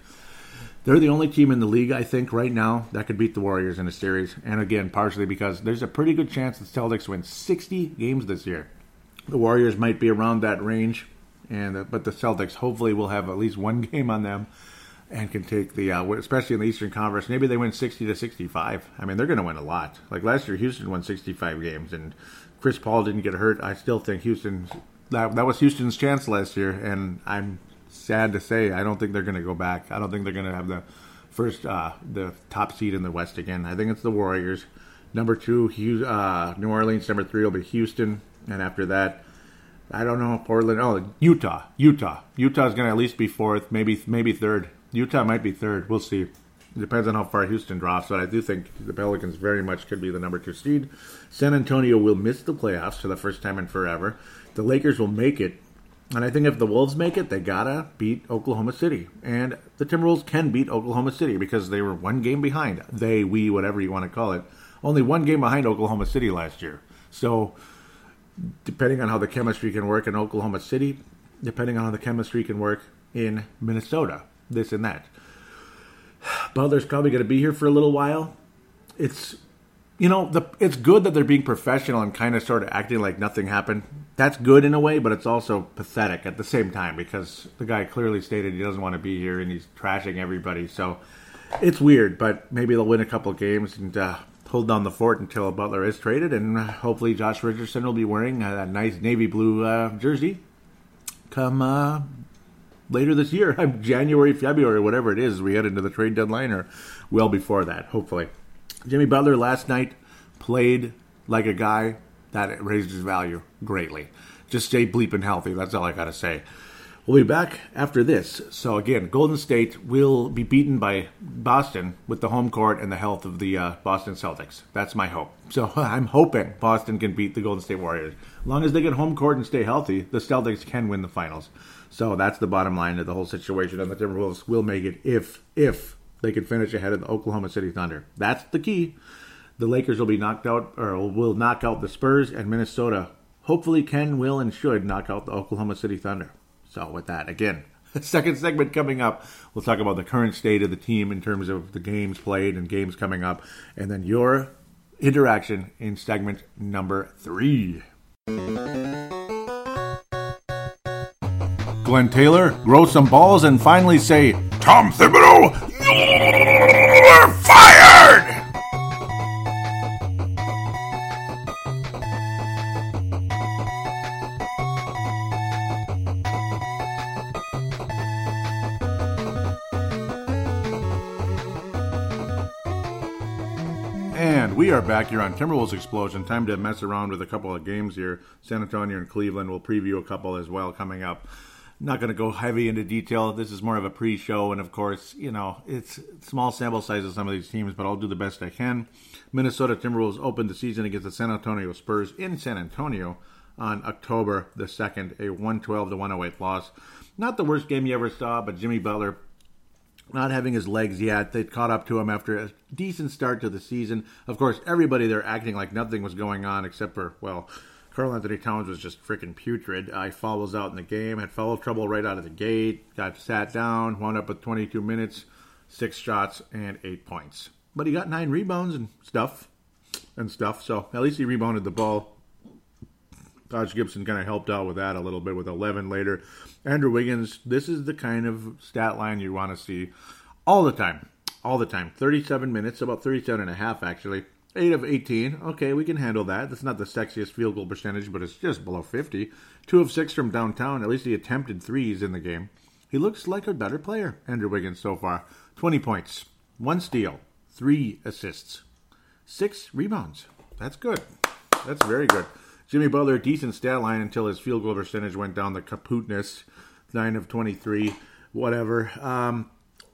Speaker 1: They're the only team in the league, I think, right now that could beat the Warriors in a series. And again, partially because there's a pretty good chance the Celtics win 60 games this year. The Warriors might be around that range, and uh, but the Celtics hopefully will have at least one [LAUGHS] game on them and can take the uh, especially in the Eastern Conference. Maybe they win sixty to sixty-five. I mean, they're going to win a lot. Like last year, Houston won sixty-five games, and Chris Paul didn't get hurt. I still think Houston that that was Houston's chance last year, and I'm sad to say I don't think they're going to go back. I don't think they're going to have the first uh, the top seed in the West again. I think it's the Warriors. Number two, uh, New Orleans. Number three will be Houston, and after that. I don't know Portland. Oh, Utah, Utah, Utah is going to at least be fourth, maybe maybe third. Utah might be third. We'll see. It depends on how far Houston drops, but I do think the Pelicans very much could be the number two seed. San Antonio will miss the playoffs for the first time in forever. The Lakers will make it, and I think if the Wolves make it, they gotta beat Oklahoma City. And the Timberwolves can beat Oklahoma City because they were one game behind. They, we, whatever you want to call it, only one game behind Oklahoma City last year. So, depending on how the chemistry can work in Oklahoma City, depending on how the chemistry can work in Minnesota, this and that. Butler's probably going to be here for a little while. It's you know the it's good that they're being professional and kind of sort of acting like nothing happened. That's good in a way, but it's also pathetic at the same time because the guy clearly stated he doesn't want to be here and he's trashing everybody. So it's weird, but maybe they'll win a couple games and uh, hold down the fort until Butler is traded, and hopefully Josh Richardson will be wearing uh, that nice navy blue uh, jersey come uh, later this year, [LAUGHS] January, February, whatever it is, we head into the trade deadline or well before that, hopefully. Jimmy Butler last night played like a guy that raised his value greatly. Just stay bleeping healthy. That's all I got to say. We'll be back after this. So, again, Golden State will be beaten by Boston with the home court and the health of the uh, Boston Celtics. That's my hope. So, [LAUGHS] I'm hoping Boston can beat the Golden State Warriors. As long as they get home court and stay healthy, the Celtics can win the finals. So, that's the bottom line of the whole situation. And the Timberwolves will make it if, if they can finish ahead of the Oklahoma City Thunder. That's the key. The Lakers will be knocked out, or will knock out the Spurs, and Minnesota hopefully can, will, and should knock out the Oklahoma City Thunder. So, with that, again, [LAUGHS] second segment coming up, we'll talk about the current state of the team in terms of the games played and games coming up, and then your interaction in segment number three. Glenn Taylor, grow some balls and finally say, Tom Thibodeau, you're fired! And we are back here on Timberwolves Explosion. Time to mess around with a couple of games here. San Antonio and Cleveland. We'll preview a couple as well coming up. Not going to go heavy into detail. This is more of a pre-show, and of course, you know it's small sample size of some of these teams, but I'll do the best I can. Minnesota Timberwolves opened the season against the San Antonio Spurs in San Antonio on October the second, a 112 to 108 loss. Not the worst game you ever saw, but Jimmy Butler not having his legs yet. They caught up to him after a decent start to the season. Of course, everybody there acting like nothing was going on except for, well, Karl-Anthony Towns was just freaking putrid. I follows out in the game, had foul trouble right out of the gate, got sat down, wound up with 22 minutes, six shots, and eight points. But he got nine rebounds and stuff, and stuff. So at least he rebounded the ball. Taj Gibson kind of helped out with that a little bit with 11 later. Andrew Wiggins, this is the kind of stat line you want to see all the time. All the time. 37 minutes, about 37 and a half actually. 8 of 18. Okay, we can handle that. That's not the sexiest field goal percentage, but it's just below 50. 2 of 6 from downtown. At least he attempted threes in the game. He looks like a better player, Andrew Wiggins, so far. 20 points, 1 steal, 3 assists, 6 rebounds. That's good. That's very good. Jimmy Butler, decent stat line until his field goal percentage went down the kaputness. 9 of 23, whatever. Um,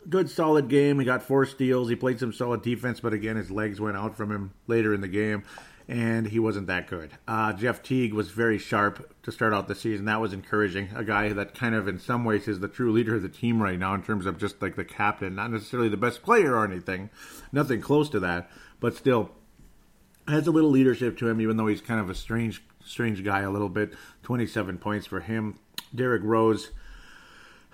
Speaker 1: good solid game. He got four steals. He played some solid defense, but again, his legs went out from him later in the game, and he wasn't that good. Uh, Jeff Teague was very sharp to start out the season. That was encouraging. A guy that kind of, in some ways, is the true leader of the team right now in terms of just like the captain, not necessarily the best player or anything, nothing close to that, but still has a little leadership to him, even though he's kind of a strange, strange guy a little bit. Twenty-seven points for him. Derrick Rose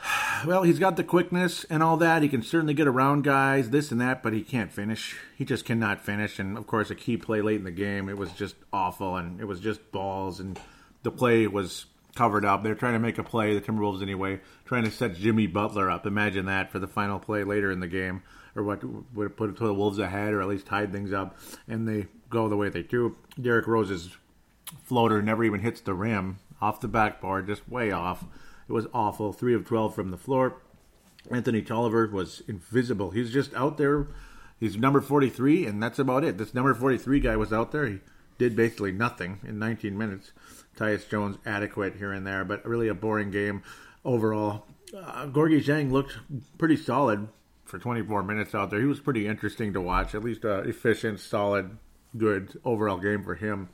Speaker 1: [SIGHS] well, he's got the quickness and all that. He can certainly get around guys, this and that, but he can't finish. He just cannot finish. And of course, a key play late in the game, it was just awful, and it was just balls, and the play was covered up. They're trying to make a play, the Timberwolves anyway, trying to set Jimmy Butler up. Imagine that for the final play later in the game, or what would put the Wolves ahead, or at least tied things up, and they go the way they do. Derrick Rose's floater never even hits the rim off the backboard, just way off. It was awful. Three of 12 from the floor. Anthony Tolliver was invisible. He's just out there. He's number 43, and that's about it. This number 43 guy was out there. He did basically nothing in 19 minutes. Tyus Jones adequate here and there, but really a boring game overall. Uh, Gorgui Dieng looked pretty solid for 24 minutes out there. He was pretty interesting to watch. At least uh, efficient, solid, good overall game for him.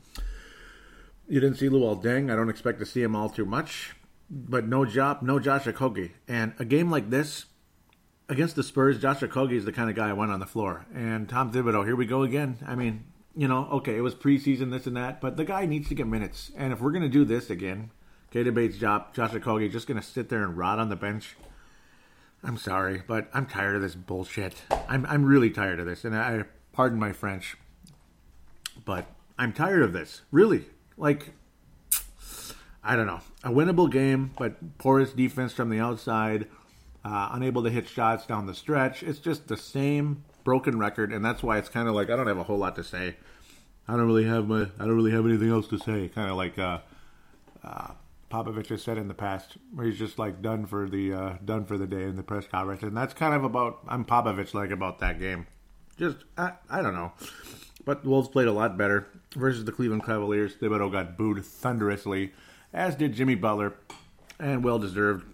Speaker 1: You didn't see Luol Deng. I don't expect to see him all too much but no Diop, no Josh Okogie. And a game like this against the Spurs, Josh Okogie is the kind of guy I want on the floor. And Tom Thibodeau, here we go again. I mean, you know, okay, it was preseason, this and that, but the guy needs to get minutes. And if we're going to do this again, Keita Bates-Diop, Josh Okogie just going to sit there and rot on the bench. I'm sorry, but I'm tired of this bullshit. I'm I'm really tired of this, and I pardon my French, but I'm tired of this. Really, like I don't know, a winnable game, but porous defense from the outside, uh, unable to hit shots down the stretch. It's just the same broken record, and that's why it's kind of like I don't have a whole lot to say. I don't really have my, I don't really have anything else to say. Kind of like uh, uh, Popovich has said in the past, where he's just like done for the uh, done for the day in the press conference, and that's kind of about I'm Popovich like about that game. Just I, I don't know, but the Wolves played a lot better versus the Cleveland Cavaliers. Thibodeau got booed thunderously as did Jimmy Butler, and well deserved.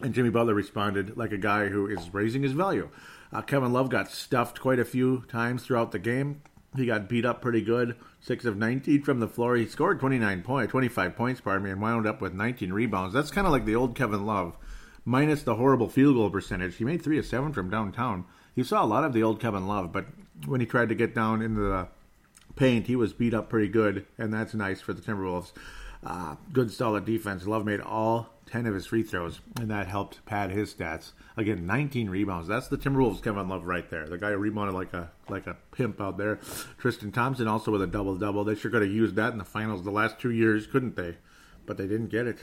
Speaker 1: And Jimmy Butler responded like a guy who is raising his value. Uh, Kevin Love got stuffed quite a few times throughout the game. He got beat up pretty good. Six of 19 from the floor. He scored 29 points, 25 points, pardon me, and wound up with 19 rebounds. That's kind of like the old Kevin Love, minus the horrible field goal percentage. He made three of seven from downtown. You saw a lot of the old Kevin Love, but when he tried to get down into the paint. He was beat up pretty good, and that's nice for the Timberwolves. Uh, good, solid defense. Love made all 10 of his free throws, and that helped pad his stats. Again, 19 rebounds. That's the Timberwolves Kevin Love right there. The guy who rebounded like a like a pimp out there. Tristan Thompson also with a double double. They sure could have used that in the finals the last two years, couldn't they? But they didn't get it.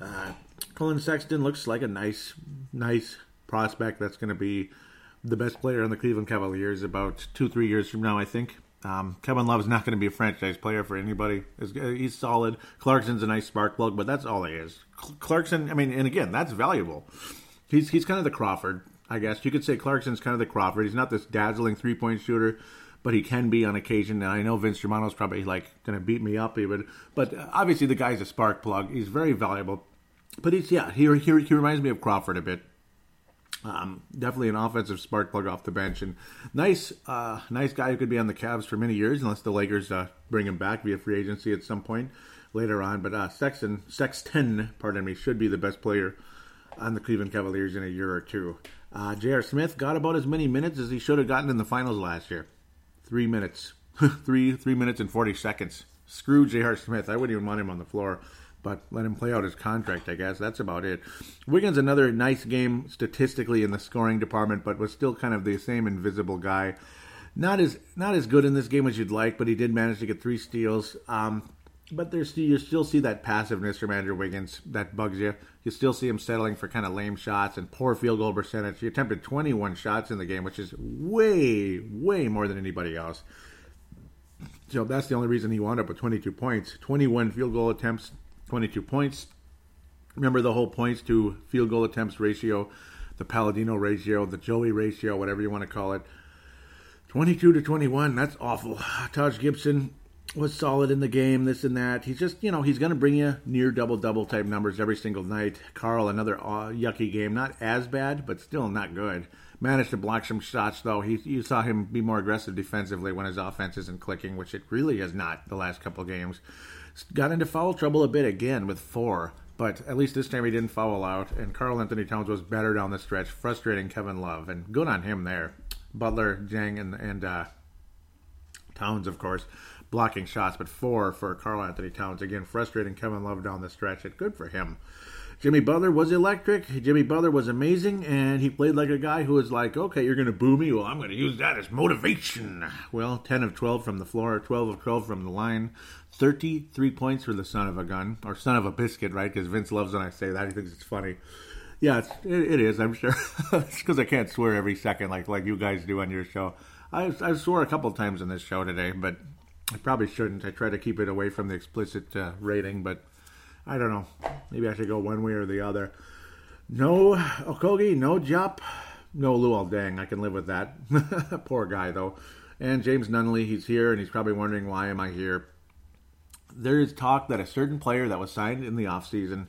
Speaker 1: Uh, Collin Sexton looks like a nice, nice prospect that's going to be the best player on the Cleveland Cavaliers about two, three years from now, I think. Um, Kevin Love is not going to be a franchise player for anybody. He's solid. Clarkson's a nice spark plug, but that's all he is. Clarkson, I mean, and again, that's valuable. He's he's kind of the Crawford, I guess. You could say Clarkson's kind of the Crawford. He's not this dazzling three point shooter, but he can be on occasion. And I know Vince Germano's probably like going to beat me up even, but obviously the guy's a spark plug. He's very valuable. But he's yeah, he he, he reminds me of Crawford a bit. Um, definitely an offensive spark plug off the bench, and nice, uh, nice guy who could be on the Cavs for many years, unless the Lakers uh, bring him back via free agency at some point later on. But uh, Sexton, Sexton, pardon me, should be the best player on the Cleveland Cavaliers in a year or two. Uh, J.R. Smith got about as many minutes as he should have gotten in the finals last year. Three minutes, [LAUGHS] three three minutes and forty seconds. Screw J.R. Smith. I wouldn't even want him on the floor but let him play out his contract, I guess. That's about it. Wiggins, another nice game statistically in the scoring department, but was still kind of the same invisible guy. Not as not as good in this game as you'd like, but he did manage to get three steals. Um, but there's you still see that passiveness from Andrew Wiggins that bugs you. You still see him settling for kind of lame shots and poor field goal percentage. He attempted 21 shots in the game, which is way way more than anybody else. So that's the only reason he wound up with 22 points. 21 field goal attempts, 22 points. Remember the whole points to field goal attempts ratio, the Palladino ratio, the Joey ratio, whatever you want to call it. 22 to 21, that's awful. Taj Gibson was solid in the game, this and that. He's just, you know, he's going to bring you near double double type numbers every single night. Karl, another uh, yucky game. Not as bad, but still not good. Managed to block some shots, though. He, you saw him be more aggressive defensively when his offense isn't clicking, which it really has not the last couple games. Got into foul trouble a bit again with four, but at least this time he didn't foul out, and Karl-Anthony Towns was better down the stretch, frustrating Kevin Love, and good on him there. Butler, Dieng, and, and uh, Towns, of course, blocking shots, but four for Karl-Anthony Towns. Again, frustrating Kevin Love down the stretch, and good for him. Jimmy Butler was electric. Jimmy Butler was amazing, and he played like a guy who was like, okay, you're going to boo me. Well, I'm going to use that as motivation. Well, 10 of 12 from the floor, 12 of 12 from the line, 33 points for the son of a gun, or son of a biscuit, right? Because Vince loves when I say that. He thinks it's funny. Yeah, it's, it, it is, I'm sure. [LAUGHS] it's because I can't swear every second like, like you guys do on your show. I, I swore a couple times in this show today, but I probably shouldn't. I try to keep it away from the explicit uh, rating, but I don't know. Maybe I should go one way or the other. No Okogie, no Diop, no Luol Deng. I can live with that. [LAUGHS] Poor guy, though. And James Nunnally, he's here, and he's probably wondering why am I here there is talk that a certain player that was signed in the offseason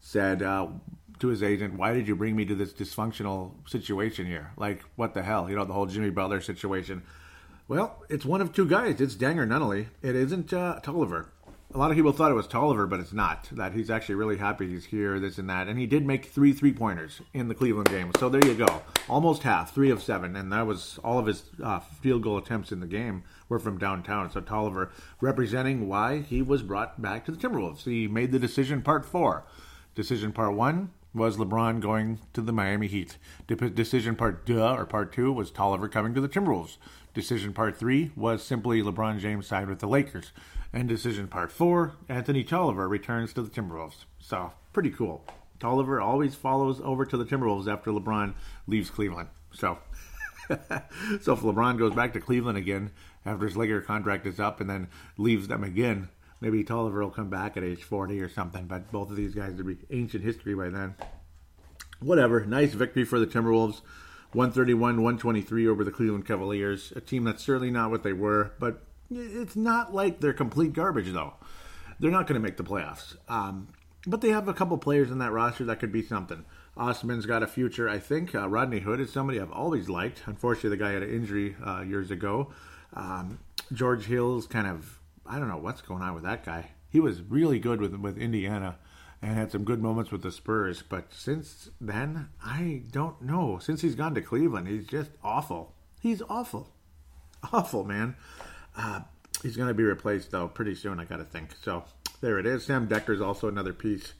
Speaker 1: said uh, to his agent, Why did you bring me to this dysfunctional situation here? Like, what the hell? You know, the whole Jimmy Butler situation. Well, it's one of two guys. It's Danger Nunnally. It isn't uh, Tolliver a lot of people thought it was Tolliver, but it's not. That he's actually really happy he's here, this and that. And he did make three three pointers in the Cleveland game. So there you go. Almost half, three of seven. And that was all of his uh, field goal attempts in the game were from downtown. So Tolliver representing why he was brought back to the Timberwolves. He made the decision part four. Decision part one was LeBron going to the Miami Heat. De- decision part duh or part two was Tolliver coming to the Timberwolves. Decision part three was simply LeBron James signed with the Lakers. And decision part four, Anthony Tolliver returns to the Timberwolves. So pretty cool. Tolliver always follows over to the Timberwolves after LeBron leaves Cleveland. So, [LAUGHS] so if LeBron goes back to Cleveland again after his Laker contract is up and then leaves them again, maybe Tolliver will come back at age 40 or something. But both of these guys will be ancient history by then. Whatever. Nice victory for the Timberwolves. 131 123 over the Cleveland Cavaliers. A team that's certainly not what they were, but it's not like they're complete garbage, though. They're not going to make the playoffs. Um, but they have a couple players in that roster that could be something. Osman's got a future, I think. Uh, Rodney Hood is somebody I've always liked. Unfortunately, the guy had an injury uh, years ago. Um, George Hill's kind of, I don't know what's going on with that guy. He was really good with with Indiana and had some good moments with the Spurs. But since then, I don't know. Since he's gone to Cleveland, he's just awful. He's awful. Awful, man. Uh, He's going to be replaced though pretty soon, I got to think. So there it is. Sam Dekker is also another piece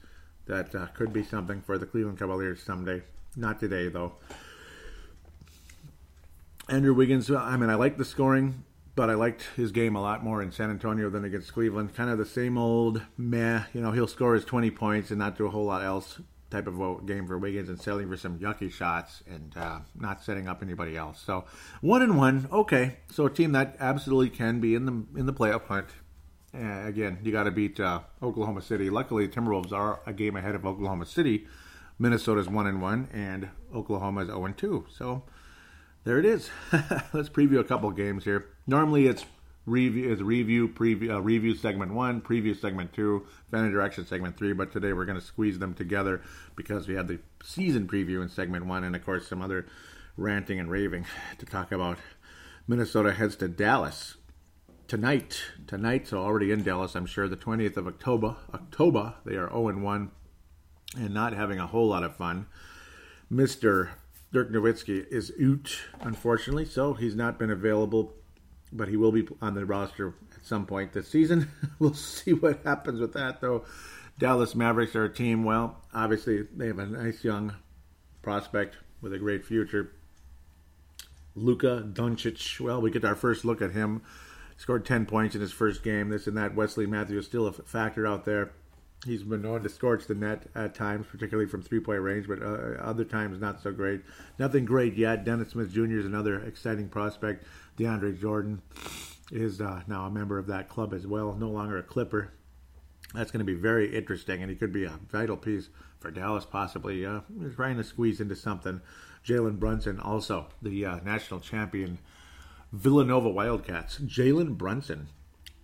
Speaker 1: that uh, could be something for the Cleveland Cavaliers someday. Not today though. Andrew Wiggins. I mean, I like the scoring, but I liked his game a lot more in San Antonio than against Cleveland. Kind of the same old meh. You know, he'll score his 20 points and not do a whole lot else type of game for Wiggins and settling for some yucky shots and uh, not setting up anybody else. So one and one, okay. So a team that absolutely can be in the in the playoff hunt. Uh, again, you got to beat uh, Oklahoma City. Luckily, Timberwolves are a game ahead of Oklahoma City. Minnesota's one and one, and Oklahoma is zero oh and two. So there it is. [LAUGHS] Let's preview a couple games here. Normally, it's review is review preview uh, review segment one, preview segment two, fan direction segment three. But today we're going to squeeze them together because we had the season preview in segment one, and of course some other ranting and raving to talk about. Minnesota heads to Dallas tonight. Tonight, so already in Dallas, I'm sure the 20th of October. October, they are 0 1 and not having a whole lot of fun. Mister Dirk Nowitzki is out, unfortunately, so he's not been available but he will be on the roster at some point this season. [LAUGHS] we'll see what happens with that, though. Dallas Mavericks are a team, well, obviously, they have a nice young prospect with a great future. Luka Doncic, well, we get our first look at him. Scored 10 points in his first game, this and that. Wesley Matthews still a factor out there. He's been known to scorch the net at times, particularly from three point range, but uh, other times not so great. Nothing great yet. Dennis Smith Jr. is another exciting prospect. DeAndre Jordan is uh, now a member of that club as well, no longer a Clipper. That's going to be very interesting, and he could be a vital piece for Dallas, possibly. Uh, trying to squeeze into something. Jalen Brunson, also the uh, national champion Villanova Wildcats. Jalen Brunson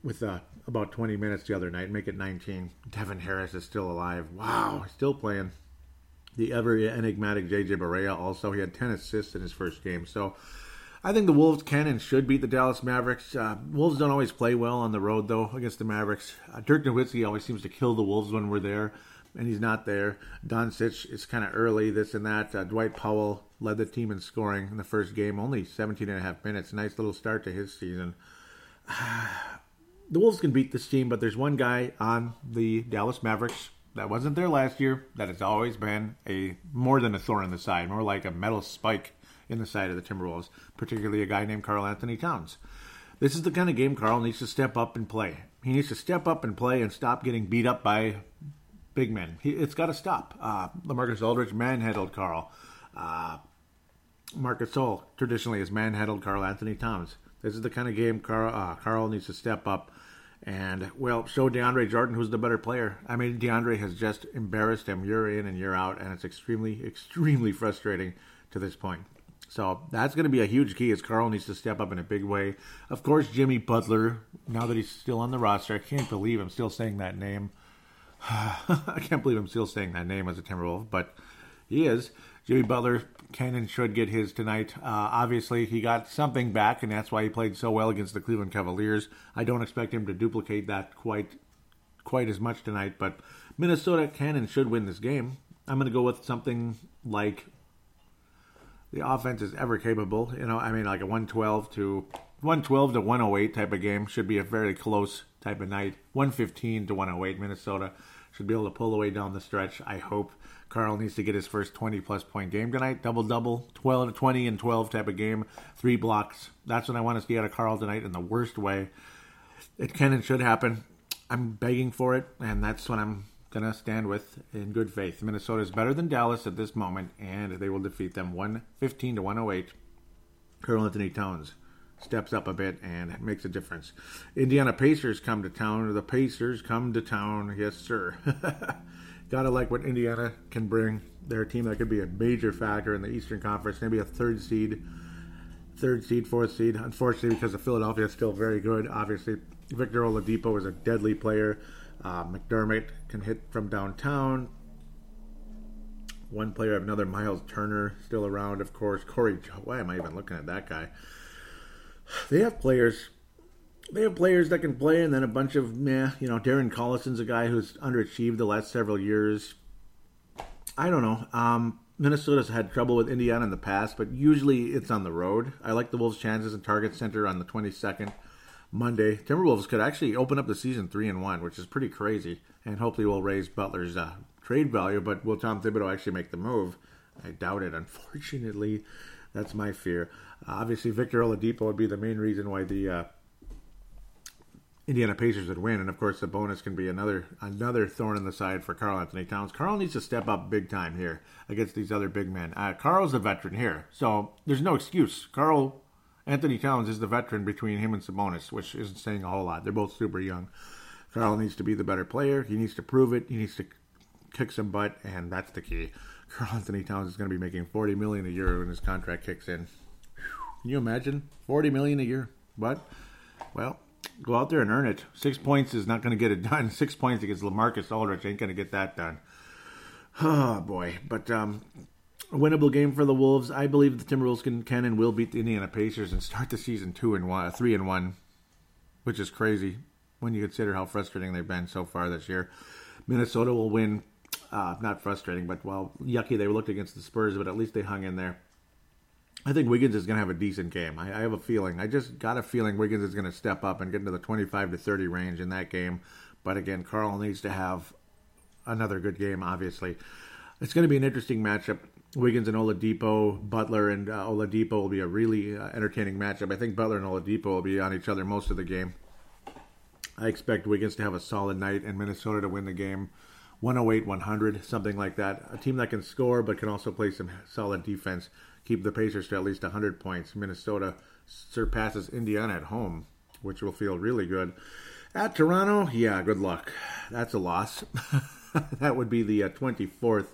Speaker 1: with uh, about 20 minutes the other night, make it 19. Devin Harris is still alive. Wow, still playing. The ever enigmatic JJ Barea also, he had 10 assists in his first game. So I think the Wolves can and should beat the Dallas Mavericks. Uh, Wolves don't always play well on the road, though, against the Mavericks. Uh, Dirk Nowitzki always seems to kill the Wolves when we're there, and he's not there. Doncic is kind of early, this and that. Uh, Dwight Powell led the team in scoring in the first game, only 17 and a half minutes. Nice little start to his season. [SIGHS] the Wolves can beat this team, but there's one guy on the Dallas Mavericks that wasn't there last year that has always been a more than a thorn in the side, more like a metal spike in the side of the Timberwolves, particularly a guy named Karl Anthony Towns. This is the kind of game Carl needs to step up and play. He needs to step up and play and stop getting beat up by big men. He, it's got to stop. Uh, Lamarcus Aldridge manhandled Karl. Uh, Marc Gasol traditionally has manhandled Karl-Anthony Towns. This is the kind of game Karl, uh, Karl needs to step up and, well, show DeAndre Jordan who's the better player. I mean, DeAndre has just embarrassed him year in and year out, and it's extremely, extremely [LAUGHS] frustrating to this point. So that's going to be a huge key as Karl needs to step up in a big way. Of course, Jimmy Butler, now that he's still on the roster, I can't believe I'm still saying that name. [SIGHS] I can't believe I'm still saying that name as a Timberwolf, but he is. Jimmy Butler can and should get his tonight. Uh, obviously, he got something back, and that's why he played so well against the Cleveland Cavaliers. I don't expect him to duplicate that quite quite as much tonight, but Minnesota can and should win this game. I'm going to go with something like the offense is ever capable. You know, I mean, like a 112 to 112 to 108 type of game should be a very close type of night. 115 to 108, Minnesota should be able to pull away down the stretch. I hope Karl needs to get his first 20 plus point game tonight. Double double, 12 to 20 and 12 type of game. Three blocks. That's what I want to see out of Karl tonight in the worst way. It can and should happen. I'm begging for it, and that's what I'm going to stand with in good faith. Minnesota is better than Dallas at this moment, and they will defeat them 115 to 108. Karl-Anthony Towns steps up a bit and makes a difference. Indiana Pacers come to town. The Pacers come to town. Yes, sir. [LAUGHS] Gotta like what Indiana can bring. They're a team that could be a major factor in the Eastern Conference, maybe a third seed, third seed, fourth seed. Unfortunately, because of Philadelphia is still very good. Obviously, Victor Oladipo is a deadly player. Uh, McDermott can hit from downtown. One player another, Miles Turner, still around, of course. Corey, why am I even looking at that guy? They have players. They have players that can play, and then a bunch of meh. You know, Darren Collison's a guy who's underachieved the last several years. I don't know. Um, Minnesota's had trouble with Indiana in the past, but usually it's on the road. I like the Wolves' chances in Target Center on the 22nd Monday. Timberwolves could actually open up the season three and one, which is pretty crazy, and hopefully will raise Butler's uh, trade value. But will Tom Thibodeau actually make the move? I doubt it. Unfortunately, that's my fear. Obviously, Victor Oladipo would be the main reason why the uh, Indiana Pacers would win, and of course, Sabonis can be another another thorn in the side for Karl-Anthony Towns. Karl needs to step up big time here against these other big men. Uh, Karl's a veteran here, so there's no excuse. Karl Anthony Towns is the veteran between him and Sabonis, which isn't saying a whole lot. They're both super young. Karl needs to be the better player. He needs to prove it. He needs to kick some butt, and that's the key. [LAUGHS] Karl-Anthony Towns is going to be making forty million a year when his contract kicks in. Can you imagine forty million a year? But well, go out there and earn it. Six points is not going to get it done. [LAUGHS] Six points against Lamarcus Aldridge ain't going to get that done. Oh [SIGHS] boy, but um, a winnable game for the Wolves. I believe the Timberwolves can, can and will beat the Indiana Pacers and start the season two and one, three and one, which is crazy when you consider how frustrating they've been so far this year. Minnesota will win. Uh, not frustrating, but well, yucky they looked against the Spurs, but at least they hung in there. I think Wiggins is going to have a decent game. I, I, have a feeling. I just got a feeling Wiggins is going to step up and get into the 25 to 30 range in that game. But again, Karl needs to have another good game, obviously. It's going to be an interesting matchup. Wiggins and Oladipo, Butler and uh, Oladipo will be a really uh, entertaining matchup. I think Butler and Oladipo will be on each other most of the game. I expect Wiggins to have a solid night and Minnesota to win the game 108 100, something like that. A team that can score but can also play some solid defense, keep the Pacers to at least 100 points. Minnesota surpasses Indiana at home, which will feel really good. At Toronto, yeah, good luck. That's a loss. [LAUGHS] that would be the uh, 24th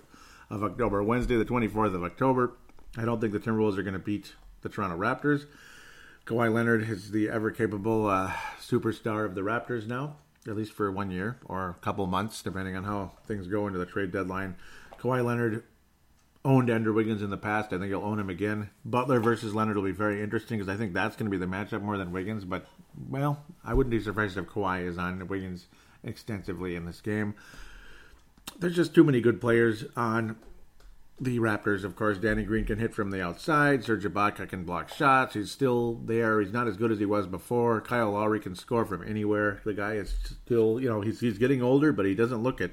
Speaker 1: of October, Wednesday, the 24th of October. I don't think the Timberwolves are going to beat the Toronto Raptors. Kawhi Leonard is the ever capable uh, superstar of the Raptors now, at least for one year or a couple months, depending on how things go into the trade deadline. Kawhi Leonard owned Andrew Wiggins in the past. I think he'll own him again. Butler versus Leonard will be very interesting because I think that's going to be the matchup more than Wiggins. But, well, I wouldn't be surprised if Kawhi is on Wiggins extensively in this game. There's just too many good players on the Raptors, of course, Danny Green can hit from the outside. Serge Ibaka can block shots. He's still there. He's not as good as he was before. Kyle Lowry can score from anywhere. The guy is still, you know, he's he's getting older, but he doesn't look it.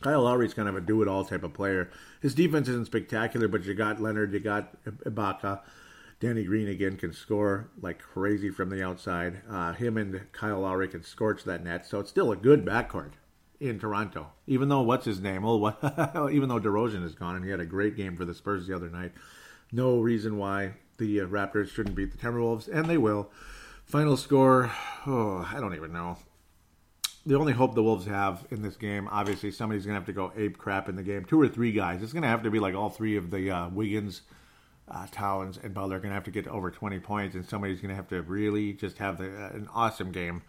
Speaker 1: Kyle Lowry's kind of a do-it-all type of player. His defense isn't spectacular, but you got Leonard, you got Ibaka. Danny Green again can score like crazy from the outside. Uh, him and Kyle Lowry can scorch that net, so it's still a good backcourt in Toronto. Even though what's his name? Oh, [LAUGHS] even though DeRozan is gone and he had a great game for the Spurs the other night. No reason why the uh, Raptors shouldn't beat the Timberwolves, and they will. Final score, [SIGHS] oh, I don't even know. The only hope the Wolves have in this game, obviously, somebody's going to have to go ape crap in the game. Two or three guys. It's going to have to be like all three of the uh, Wiggins, uh, Towns, and Butler are going to have to get over 20 points, and somebody's going to have to really just have the, uh, an awesome game.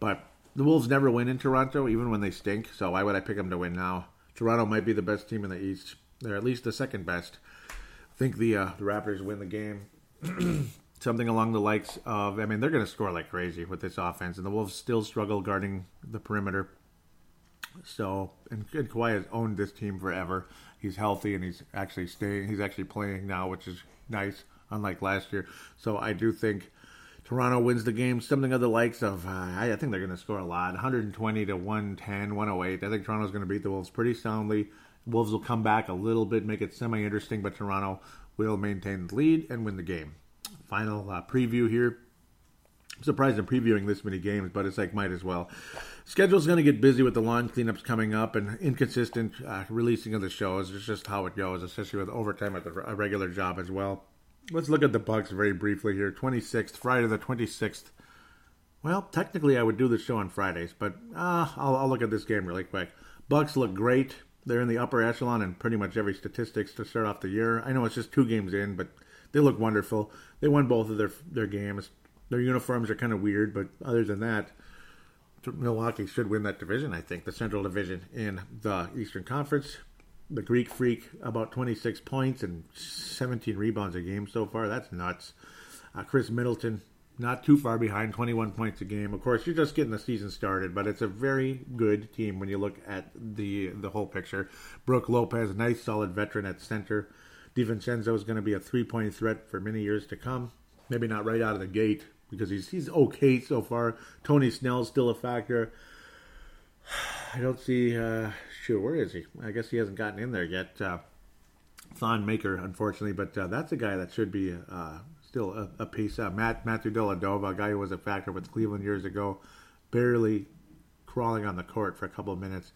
Speaker 1: But the Wolves never win in Toronto, even when they stink. So why would I pick them to win now? Toronto might be the best team in the East. They're at least the second best. I think the uh, the Raptors win the game. [CLEARS THROAT] Something along the likes of, I mean, they're going to score like crazy with this offense, and the Wolves still struggle guarding the perimeter. So, and, and Kawhi has owned this team forever. He's healthy and he's actually staying. He's actually playing now, which is nice, unlike last year. So, I do think Toronto wins the game, something of the likes of, uh, I think they're going to score a lot 120 to 110, 108. I think Toronto's going to beat the Wolves pretty soundly. Wolves will come back a little bit, make it semi interesting, but Toronto will maintain the lead and win the game. Final uh, preview here. I'm surprised I'm previewing this many games, but it's like might as well. Schedule's going to get busy with the lawn cleanups coming up and inconsistent uh, releasing of the shows. It's just how it goes, especially with overtime at the regular job as well. Let's look at the Bucks very briefly here. 26th, Friday the 26th. Well, technically I would do the show on Fridays, but uh, I'll, I'll look at this game really quick. Bucks look great. They're in the upper echelon in pretty much every statistics to start off the year. I know it's just two games in, but they look wonderful. They won both of their their games. Their uniforms are kind of weird, but other than that, Milwaukee should win that division. I think the Central Division in the Eastern Conference the Greek Freak about 26 points and 17 rebounds a game so far. That's nuts. Uh, Khris Middleton not too far behind, 21 points a game. Of course, you're just getting the season started, but it's a very good team when you look at the the whole picture. Brook Lopez, nice solid veteran at center. DiVincenzo is going to be a three point threat for many years to come. Maybe not right out of the gate because he's he's okay so far. Tony Snell's still a factor. [SIGHS] I don't see. Uh, sure, where is he? I guess he hasn't gotten in there yet. Uh, Thon Maker, unfortunately, but uh, that's a guy that should be uh, still a, a piece. Uh, Matt Matthew Dellavedova, a guy who was a factor with Cleveland years ago, barely crawling on the court for a couple of minutes,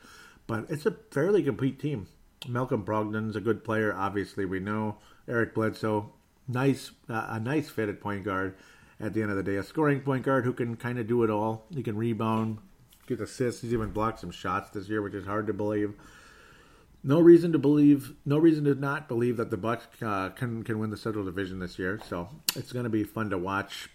Speaker 1: but it's a fairly complete team. Malcolm Brogdon's a good player, obviously we know. Eric Bledsoe, nice, uh, a nice fit at point guard. At the end of the day, a scoring point guard who can kind of do it all. He can rebound, get assists. He's even blocked some shots this year, which is hard to believe. No reason to believe, no reason to not believe that the Bucks uh, can can win the Central Division this year. So it's going to be fun to watch.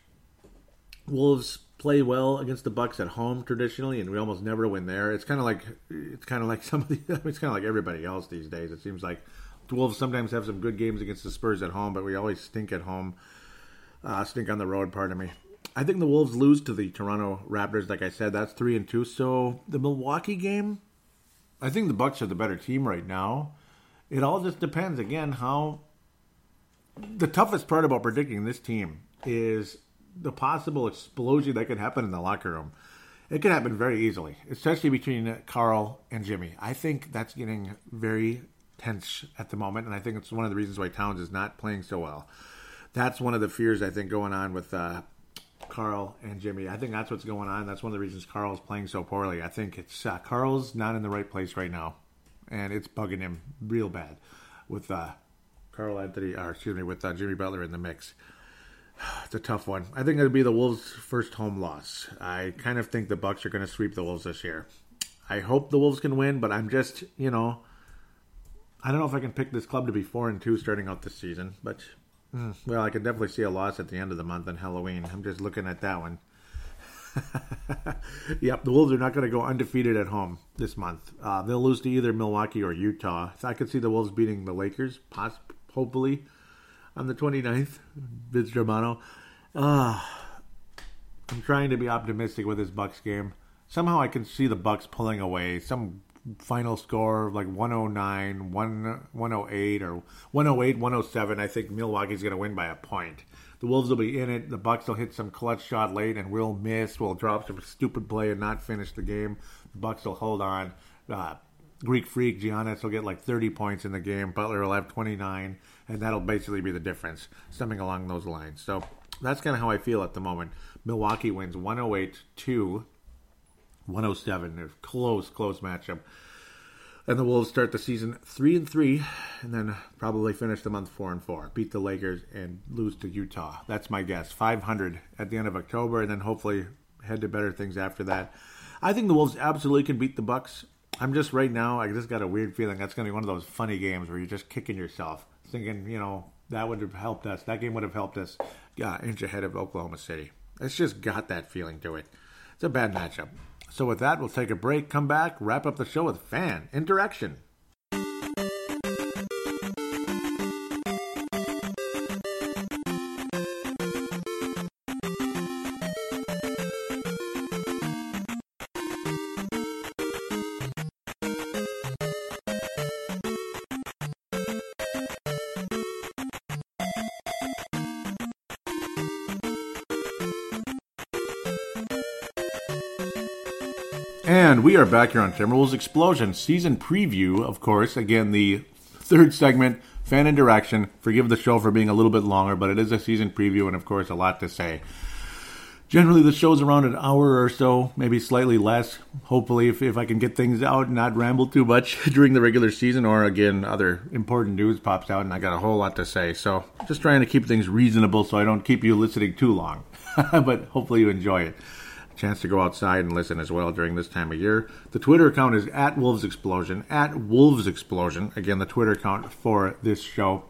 Speaker 1: Wolves play well against the Bucks at home traditionally, and we almost never win there. It's kind of like it's kind of like some of the, it's kind of like everybody else these days. It seems like the Wolves sometimes have some good games against the Spurs at home, but we always stink at home, uh, stink on the road. Pardon me. I think the Wolves lose to the Toronto Raptors. Like I said, that's three and two. So the Milwaukee game, I think the Bucks are the better team right now. It all just depends again how. The toughest part about predicting this team is the possible explosion that could happen in the locker room. It could happen very easily, especially between Karl and Jimmy. I think that's getting very tense at the moment, and I think it's one of the reasons why Towns is not playing so well. That's one of the fears I think going on with uh, Karl and Jimmy. I think that's what's going on. That's one of the reasons Karl's playing so poorly. I think it's uh, Karl's not in the right place right now, and it's bugging him real bad with uh, Karl Anthony, or excuse me, with uh, Jimmy Butler in the mix. It's a tough one. I think it'll be the Wolves' first home loss. I kind of think the Bucks are going to sweep the Wolves this year. I hope the Wolves can win, but I'm just, you know, I don't know if I can pick this club to be four and two starting out this season. But mm, well, I can definitely see a loss at the end of the month on Halloween. I'm just looking at that one. [LAUGHS] yep, the Wolves are not going to go undefeated at home this month. Uh, they'll lose to either Milwaukee or Utah. So I could see the Wolves beating the Lakers, poss- hopefully on the 29th, Vince Germano. Uh, I'm trying to be optimistic with this Bucks game. Somehow I can see the Bucks pulling away. Some final score like 109, 108 or 108, 107. I think Milwaukee's going to win by a point. The Wolves will be in it. The Bucks will hit some clutch shot late and we'll miss. We'll drop some stupid play and not finish the game. The Bucks will hold on. Uh, Greek Freak Giannis will get like 30 points in the game. Butler will have 29 and that'll basically be the difference, something along those lines. So that's kind of how I feel at the moment. Milwaukee wins 108 to 107. A close, close matchup. And the Wolves start the season three and three, and then probably finish the month four and four. Beat the Lakers and lose to Utah. That's my guess. 500 at the end of October, and then hopefully head to better things after that. I think the Wolves absolutely can beat the Bucks. I'm just right now. I just got a weird feeling that's going to be one of those funny games where you're just kicking yourself thinking, you know, that would have helped us. That game would have helped us yeah, inch ahead of Oklahoma City. It's just got that feeling to it. It's a bad matchup. So with that, we'll take a break, come back, wrap up the show with fan interaction. We are back here on Timberwolves Explosion season preview, of course. Again, the third segment, fan interaction. Forgive the show for being a little bit longer, but it is a season preview, and of course, a lot to say. Generally, the show's around an hour or so, maybe slightly less. Hopefully, if, if I can get things out and not ramble too much [LAUGHS] during the regular season, or again, other important news pops out and I got a whole lot to say. So, just trying to keep things reasonable so I don't keep you listening too long. [LAUGHS] but hopefully, you enjoy it chance to go outside and listen as well during this time of year. The Twitter account is at Wolves Explosion, at Wolves Explosion. Again, the Twitter account for this show.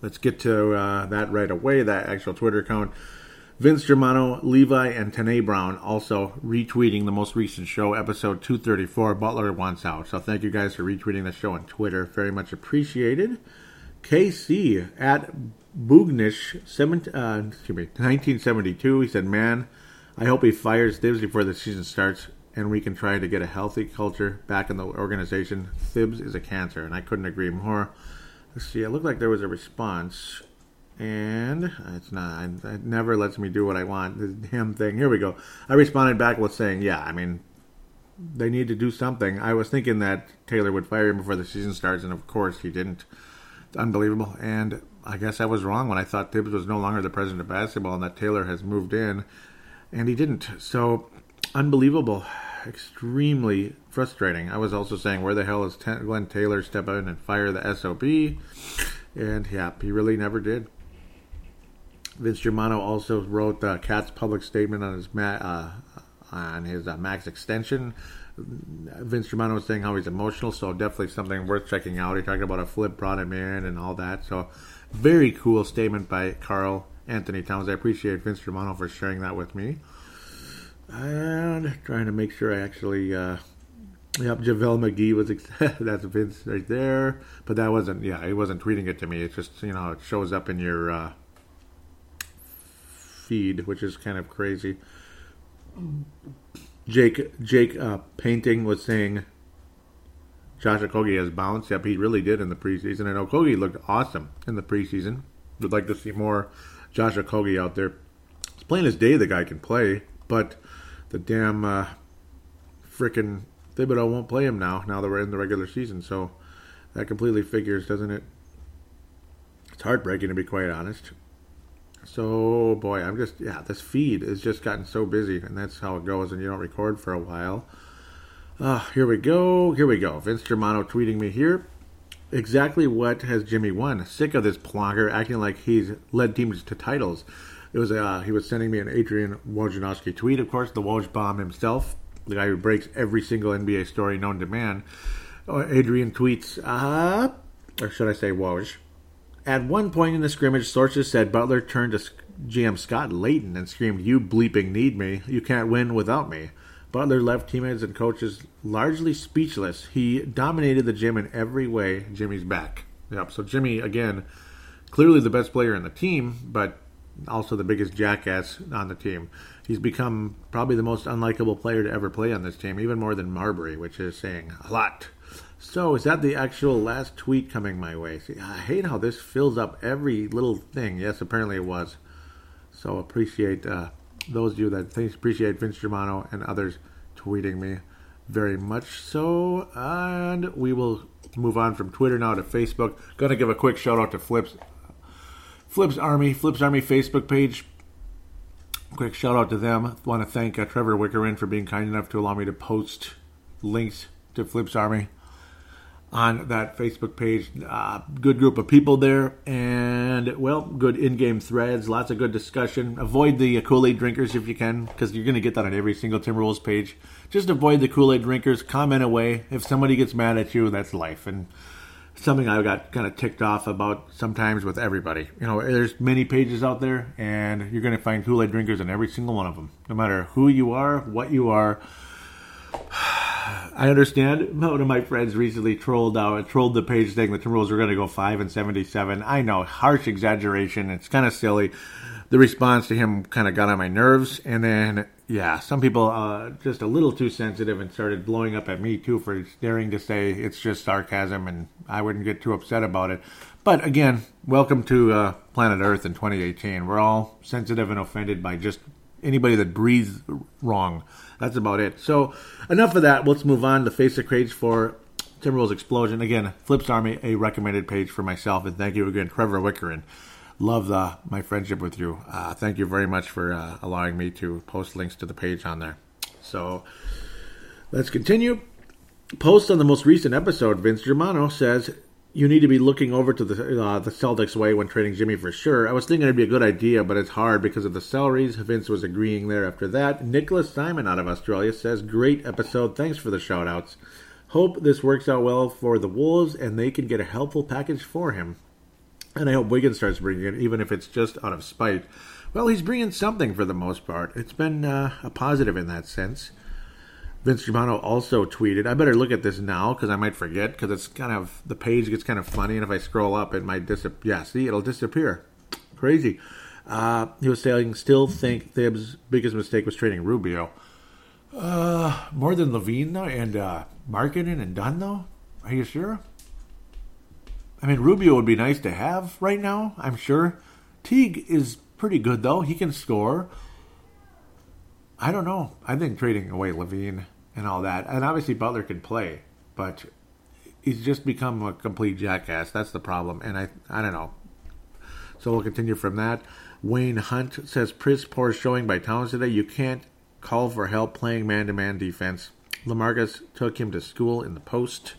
Speaker 1: Let's get to uh, that right away, that actual Twitter account. Vince Germano, Levi, and Tanae Brown also retweeting the most recent show, episode 234, Butler Wants Out. So thank you guys for retweeting the show on Twitter. Very much appreciated. KC at Boognish, uh, excuse me, 1972. He said, Man, I hope he fires Thibs before the season starts and we can try to get a healthy culture back in the organization. Thibs is a cancer, and I couldn't agree more. Let's see, it looked like there was a response. and it's not. It never lets me do what I want. This damn thing. Here we go. I responded back with saying, "Yeah, I mean, they need to do something." I was thinking that Taylor would fire him before the season starts, and of course he didn't. It's unbelievable. And I guess I was wrong when I thought Thibs was no longer the president of basketball and that Taylor has moved in, and he didn't. So unbelievable. Extremely frustrating. I was also saying, where the hell is Glenn Taylor step in and fire the SOB? And yeah, he really never did. Vince Germano also wrote uh, KAT's public statement on his ma- uh, on his uh, max extension. Vince Germano was saying how he's emotional, so definitely something worth checking out. He talked about a Flip brought him in and all that. So very cool statement by Karl Anthony Towns. I appreciate Vince Germano for sharing that with me. And trying to make sure I actually uh, Yep, JaVale McGee was [LAUGHS] that's Vince right there, but that wasn't. Yeah, he wasn't tweeting it to me. It's just you know it shows up in your uh, feed, which is kind of crazy. Jake Jake uh, painting was saying Josh Okogie has bounced. Yep, he really did in the preseason, and Okogie looked awesome in the preseason. Would like to see more Josh Okogie out there. It's plain as day the guy can play, but the damn uh, freaking Thibodeau won't play him now. Now that we're in the regular season, so that completely figures, doesn't it? It's heartbreaking to be quite honest. So boy, I'm just yeah. This feed has just gotten so busy, and that's how it goes. And you don't record for a while. Uh, here we go. Here we go. Vince Germano tweeting me here. Exactly what has Jimmy won? Sick of this plonker acting like he's led teams to titles. It was uh, he was sending me an Adrian Wojnarowski tweet, of course, the Woj bomb himself the guy who breaks every single NBA story known to man. Uh, Adrian tweets, uh, or should I say Woj. At one point in the scrimmage, sources said Butler turned to GM Scott Layden and screamed, You bleeping need me. You can't win without me. Butler left teammates and coaches largely speechless. He dominated the gym in every way. Jimmy's back. Yep. So Jimmy, again, clearly the best player in the team, but also the biggest jackass on the team he's become probably the most unlikable player to ever play on this team, even more than Marbury, which is saying a lot. So, is that the actual last tweet coming my way? See, I hate how this fills up every little thing. Yes, apparently it was. So, appreciate uh, those of you that appreciate Vince Germano and others tweeting me very much so. And we will move on from Twitter now to Facebook. Going to give a quick shout out to Flips. Flips Army, Flips Army Facebook page quick shout out to them. Want to thank uh, Trevor Wickerin for being kind enough to allow me to post links to Flips Army on that Facebook page. Uh, good group of people there, and well, good in-game threads. Lots of good discussion. Avoid the uh, Kool-Aid drinkers if you can, because you're going to get that on every single Timberwolves page. Just avoid the Kool-Aid drinkers. Comment away. If somebody gets mad at you, that's life, and something I got kind of ticked off about sometimes with everybody. You know, there's many pages out there, and you're going to find Kool Aid drinkers in every single one of them, no matter who you are, what you are. [SIGHS] I understand. One of my friends recently trolled out, trolled the page saying the Timberwolves were going to go five and seventy-seven. I know, harsh exaggeration. It's kind of silly. The response to him kind of got on my nerves, and then yeah, some people uh, just a little too sensitive and started blowing up at me too for daring to say it's just sarcasm, and I wouldn't get too upset about it. But again, welcome to uh, planet Earth in 2018. We're all sensitive and offended by just anybody that breathes wrong. That's about it. So enough of that. Let's move on to face the crates for Timberwolves Explosion. Again, Flips Army, a recommended page for myself, and thank you again, Trevor Wickerin love the, my friendship with you. Uh, thank you very much for uh, allowing me to post links to the page on there. So let's continue. Post on the most recent episode, Vince Germano says you need to be looking over to the uh, the Celtics way when trading Jimmy for sure. I was thinking it'd be a good idea, but it's hard because of the salaries. Vince was agreeing there after that. Nicholas Simon out of Australia says, "Great episode. Thanks for the shout outs. Hope this works out well for the Wolves and they can get a helpful package for him. And I hope Wiggins starts bringing it, even if it's just out of spite. Well, he's bringing something for the most part. It's been uh, a positive in that sense. Vince Germano also tweeted, I better look at this now because I might forget because it's kind of, the page gets kind of funny and if I scroll up it might disappear. Yeah, see, it'll disappear. Crazy. Uh, he was saying, still think Thibs' biggest mistake was trading Rubio. Uh, more than LaVine though, and uh, and Dunn though? Are you sure? I mean, Rubio would be nice to have right now, I'm sure. Teague is pretty good though. He can score. I don't know. I think trading away LaVine and all that, and obviously Butler can play, but he's just become a complete jackass. That's the problem, and I I don't know. So we'll continue from that. Wayne Hunt says Pris poor showing by Towns today. You can't call for help playing man to man defense. LaMarcus took him to school in the post.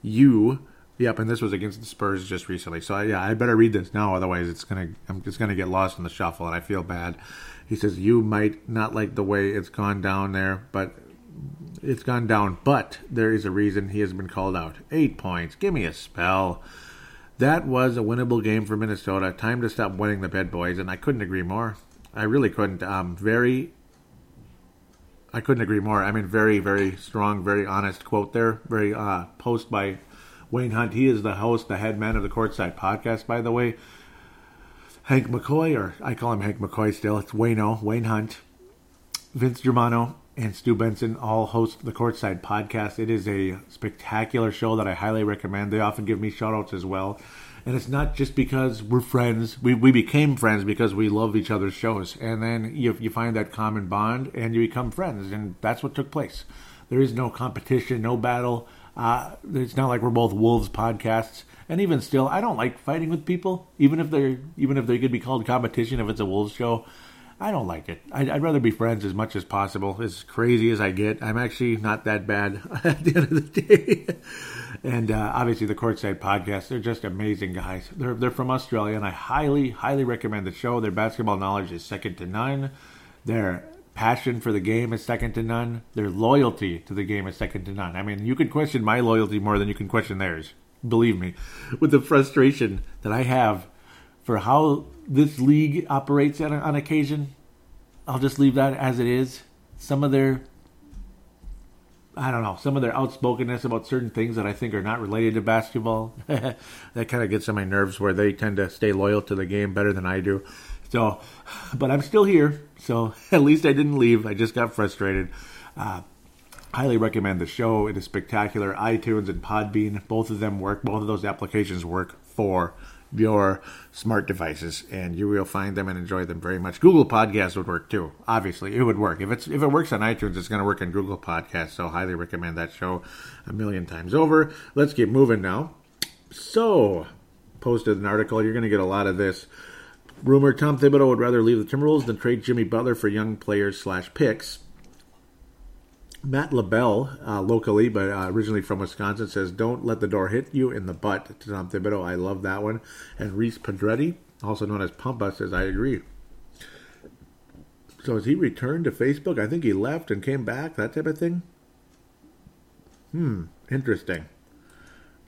Speaker 1: You Yep, and this was against the Spurs just recently. So yeah, I better read this now, otherwise it's gonna I'm just gonna get lost in the shuffle, and I feel bad. He says you might not like the way it's gone down there, but it's gone down. But there is a reason he has been called out. Eight points. Give me a spell. That was a winnable game for Minnesota. Time to stop winning the bed boys, and I couldn't agree more. I really couldn't. Um, very I couldn't agree more. I mean, very, very strong, very honest quote there. Very uh, post by Wayne Hunt. He is the host, the head man of the Courtside podcast, by the way. Hank McCoy, or I call him Hank McCoy still. It's Wayno, Wayne Hunt, Vince Germano, and Stu Benson all host the Courtside podcast. It is a spectacular show that I highly recommend. They often give me shout outs as well. And it's not just because we're friends. We, we became friends because we love each other's shows. And then you, you find that common bond and you become friends. And that's what took place. There is no competition, no battle. Uh, it's not like we're both wolves podcasts, and even still, I don't like fighting with people, even if they're even if they could be called competition if it's a wolves show. I don't like it. I'd, I'd, rather be friends as much as possible. As crazy as I get, I'm actually not that bad [LAUGHS] at the end of the day. and uh, obviously, the Courtside Podcast, they're just amazing guys. They're, they're from Australia, and I highly, highly recommend the show. Their basketball knowledge is second to none. Their passion for the game is second to none. Their loyalty to the game is second to none. I mean, you could question my loyalty more than you can question theirs. Believe me, with the frustration that I have for how this league operates on, on occasion, I'll just leave that as it is. Some of their I don't know, some of their outspokenness about certain things that I think are not related to basketball. [LAUGHS] that kind of gets on my nerves where they tend to stay loyal to the game better than I do. So, but I'm still here. So [LAUGHS] at least I didn't leave. I just got frustrated. Uh, highly recommend the show. It is spectacular. iTunes and Podbean, both of them work. Both of those applications work for your smart devices, and you will find them and enjoy them very much. Google Podcasts would work too. Obviously, it would work if it's if it works on iTunes, it's going to work on Google Podcasts. So, highly recommend that show a million times over. Let's keep moving now. So, posted an article. You're going to get a lot of this. Rumor Tom Thibodeau would rather leave the Timberwolves than trade Jimmy Butler for young players slash picks. Matt LaBelle, uh, locally, but uh, originally from Wisconsin, says, Don't let the door hit you in the butt to Tom Thibodeau. I love that one. And Reese Pedretti, also known as Pumpa, says, I agree. So has he returned to Facebook? I think he left and came back, that type of thing. Hmm, interesting.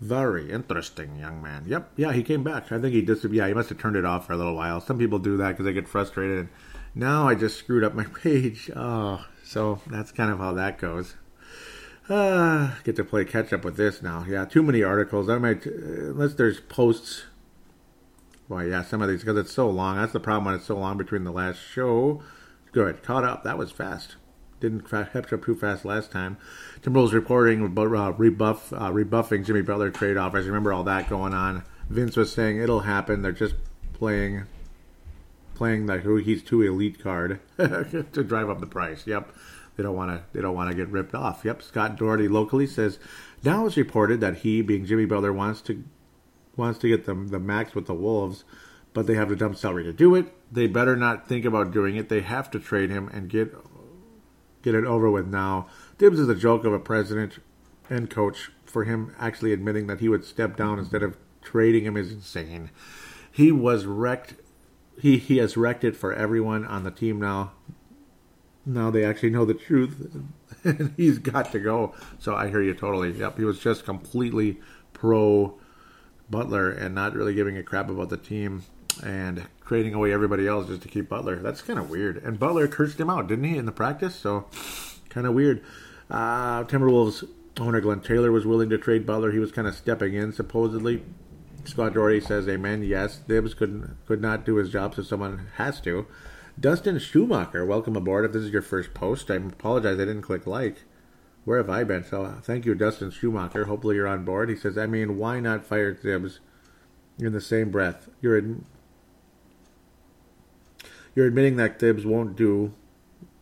Speaker 1: Very interesting, young man. Yep, yeah, he came back. I think he just, yeah, he must have turned it off for a little while. Some people do that because they get frustrated. And now I just screwed up my [LAUGHS] page. Oh, so that's kind of how that goes. Uh, get to play catch up with this now. Yeah, too many articles. I might, uh, unless there's posts. Well, yeah, some of these because it's so long. That's the problem when it's so long between the last show. Good, caught up. That was fast didn't catch up too fast last time. Timberwolves reporting about uh, rebuff, uh, rebuffing Jimmy Butler trade offers. Remember all that going on. Vince was saying it'll happen. They're just playing, playing the who oh, he's too elite card [LAUGHS] to drive up the price. Yep, they don't want to. They don't want to get ripped off. Yep. Scott Doherty locally says now it's reported that he, being Jimmy Butler, wants to wants to get the the max with the Wolves but they have the dump salary to do it. They better not think about doing it. They have to trade him and get get it over with now. Thibs is a joke of a president and coach. For him actually admitting that he would step down instead of trading him is insane. He was wrecked. He he has wrecked it for everyone on the team now. Now they actually know the truth, [LAUGHS] and he's got to go. So I hear you totally. Yep, he was just completely pro Butler and not really giving a crap about the team and trading away everybody else just to keep Butler. That's kind of weird. And Butler cursed him out, didn't he, in the practice? So kind of weird. Uh, Timberwolves owner Glenn Taylor was willing to trade Butler. He was kind of stepping in, supposedly. Scott Doherty says, "Amen." Yes, Thibs could could not do his job, so someone has to. Dustin Schumacher, welcome aboard. If this is your first post, I apologize I didn't click like. Where have I been? So thank you, Dustin Schumacher. Hopefully you're on board. He says, "I mean, why not fire Thibs in the same breath? You're in." You're admitting that Thibs won't do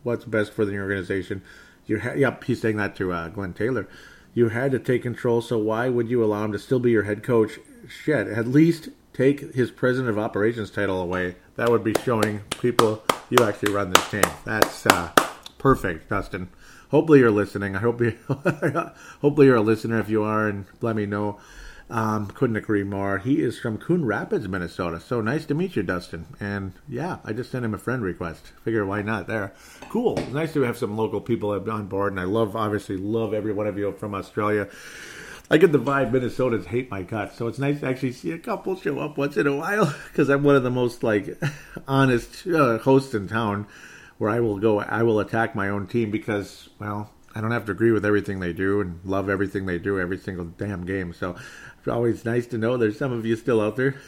Speaker 1: what's best for the organization. You ha- yep, he's saying that to uh, Glenn Taylor. You had to take control, so why would you allow him to still be your head coach? Shit, at least take his president of operations title away. That would be showing people you actually run this team. That's uh, perfect, Dustin. Hopefully you're listening. I hope you. [LAUGHS] hopefully you're a listener. If you are, and let me know. Um, couldn't agree more. He is from Coon Rapids, Minnesota. So nice to meet you, Dustin. And yeah, I just sent him a friend request. Figure why not there. Cool. Nice to have some local people on board. And I love, obviously, love every one of you from Australia. I get the vibe Minnesotans hate my guts, so it's nice to actually see a couple show up once in a while [LAUGHS] because I'm one of the most like [LAUGHS] honest uh, hosts in town, where I will go, I will attack my own team because well, I don't have to agree with everything they do and love everything they do every single damn game. So it's always nice to know there's some of you still out there.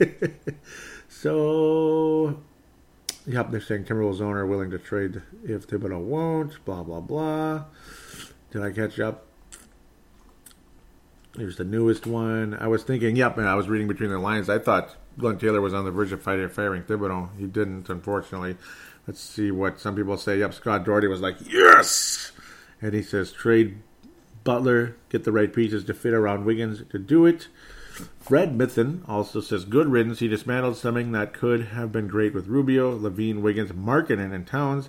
Speaker 1: [LAUGHS] so, yep, they're saying Timberwolves owner willing to trade if Thibodeau won't. Blah blah blah. Did I catch up? Here's the newest one. I was thinking, yep, and I was reading between the lines. I thought Glenn Taylor was on the verge of firing Thibodeau. He didn't, unfortunately. Let's see what some people say. Yep, Scott Doherty was like, yes! And he says, trade Butler, get the right pieces to fit around Wiggins to do it. Fred Mithen also says, good riddance. He dismantled something that could have been great with Rubio, LaVine, Wiggins, Markkanen, and Towns.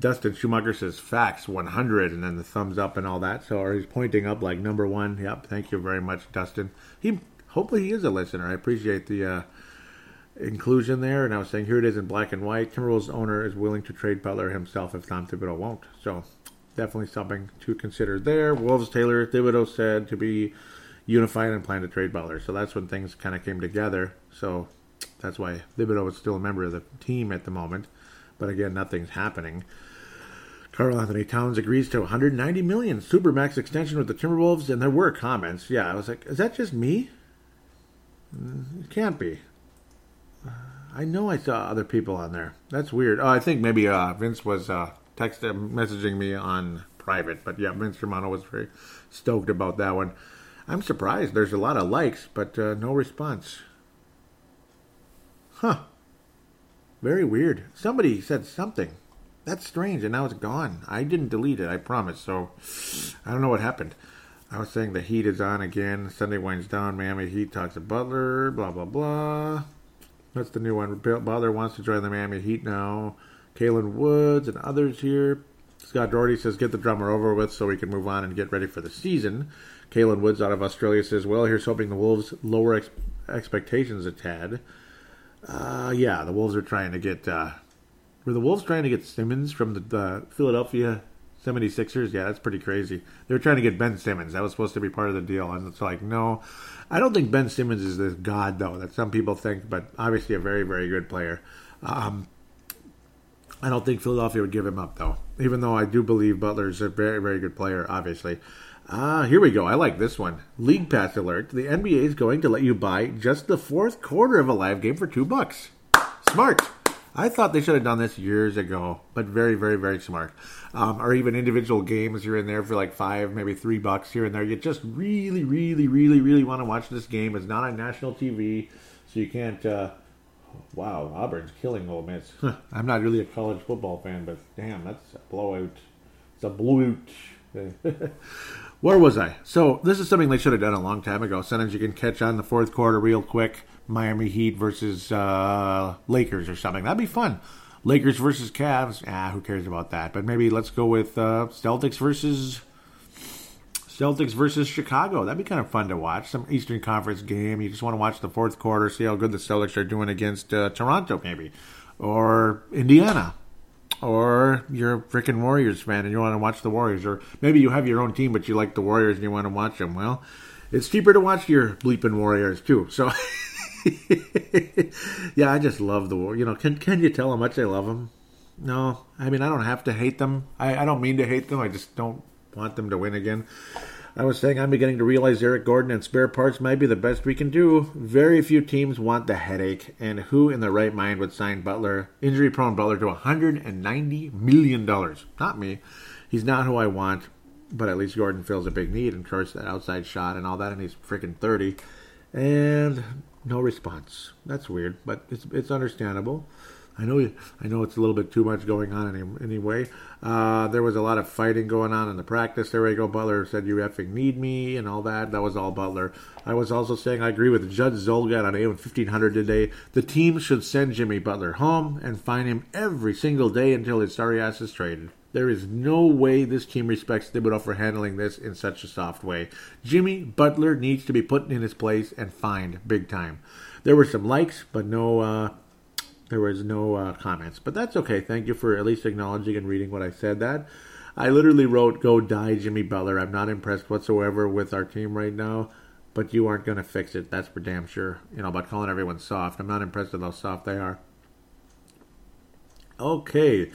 Speaker 1: Dustin Schumacher says facts 100 and then the thumbs up and all that. So he's pointing up like number one. Yep, thank you very much, Dustin. He hopefully he is a listener. I appreciate the uh, inclusion there. And I was saying here it is in black and white. Timberwolves owner is willing to trade Butler himself if Tom Thibodeau won't. So definitely something to consider there. Wolves Taylor Thibodeau said to be unified and plan to trade Butler. So that's when things kind of came together. So that's why Thibodeau is still a member of the team at the moment. But again, nothing's happening. Karl-Anthony Towns agrees to 190 million supermax extension with the Timberwolves, and there were comments. Yeah, I was like, is that just me? It can't be. Uh, I know I saw other people on there. That's weird. Oh, I think maybe uh, Vince was uh, texting, messaging me on private, but yeah, Vince Germano was very stoked about that one. I'm surprised. There's a lot of likes, but uh, no response. Huh. Very weird. Somebody said something. That's strange, and now it's gone. I didn't delete it, I promise. So I don't know what happened. I was saying the heat is on again. Sunday winds down. Miami Heat talks to Butler. Blah blah blah. That's the new one. Butler wants to join the Miami Heat now. Kalen Woods and others here. Scott Doherty says get the drummer over with so we can move on and get ready for the season. Kalen Woods out of Australia says, well, here's hoping the Wolves lower ex- expectations a tad. Uh, yeah, the Wolves are trying to get uh, were the Wolves trying to get Simmons from the, the Philadelphia 76ers? Yeah, that's pretty crazy. They were trying to get Ben Simmons. That was supposed to be part of the deal. And it's like, no. I don't think Ben Simmons is this god, though, that some people think, but obviously a very, very good player. Um, I don't think Philadelphia would give him up, though, even though I do believe Butler's a very, very good player, obviously. Ah, here we go. I like this one. League Pass alert. The NBA is going to let you buy just the fourth quarter of a live game for two bucks. Smart. I thought they should have done this years ago, but very, very, very smart. Um, or even individual games you're in there for like five, maybe three bucks here and there. You just really, really, really, really want to watch this game. It's not on national TV, so you can't. Uh, wow, Auburn's killing Ole Miss. [LAUGHS] I'm not really a college football fan, but damn, that's a blowout. It's a blowout. [LAUGHS] Where was I? So this is something they should have done a long time ago. Sometimes you can catch on the fourth quarter real quick. Miami Heat versus uh, Lakers or something. That'd be fun. Lakers versus Cavs. Ah, who cares about that? But maybe let's go with uh, Celtics versus Celtics versus Chicago. That'd be kind of fun to watch. Some Eastern Conference game. You just want to watch the fourth quarter, see how good the Celtics are doing against uh, Toronto, maybe, or Indiana. Or you're a freaking Warriors fan and you want to watch the Warriors, or maybe you have your own team but you like the Warriors and you want to watch them. Well, it's cheaper to watch your bleeping Warriors too. So. [LAUGHS] [LAUGHS] yeah, I just love the war. You know, can can you tell how much I love them? No, I mean I don't have to hate them. I, I don't mean to hate them. I just don't want them to win again. I was saying I'm beginning to realize Eric Gordon and spare parts might be the best we can do. Very few teams want the headache, and who in their right mind would sign Butler, injury prone Butler, to 190 million dollars? Not me. He's not who I want, but at least Gordon fills a big need and course that outside shot and all that, and he's freaking 30. And no response. That's weird, but it's it's understandable. I know, I know it's a little bit too much going on any, anyway. Uh, there was a lot of fighting going on in the practice. There we go. Butler said, "You effing need me," and all that. That was all Butler. I was also saying I agree with Judd Zulgad on AM 1500 today. The team should send Jimmy Butler home and fine him every single day until his sorry ass is traded. There is no way this team respects Thibodeau for handling this in such a soft way. Jimmy Butler needs to be put in his place and fined big time. There were some likes, but no uh, there was no uh, comments, but that's okay. Thank you for at least acknowledging and reading what I said. That I literally wrote, "Go die, Jimmy Butler." I'm not impressed whatsoever with our team right now, but you aren't going to fix it. That's for damn sure. You know about calling everyone soft. I'm not impressed with how soft they are. Okay,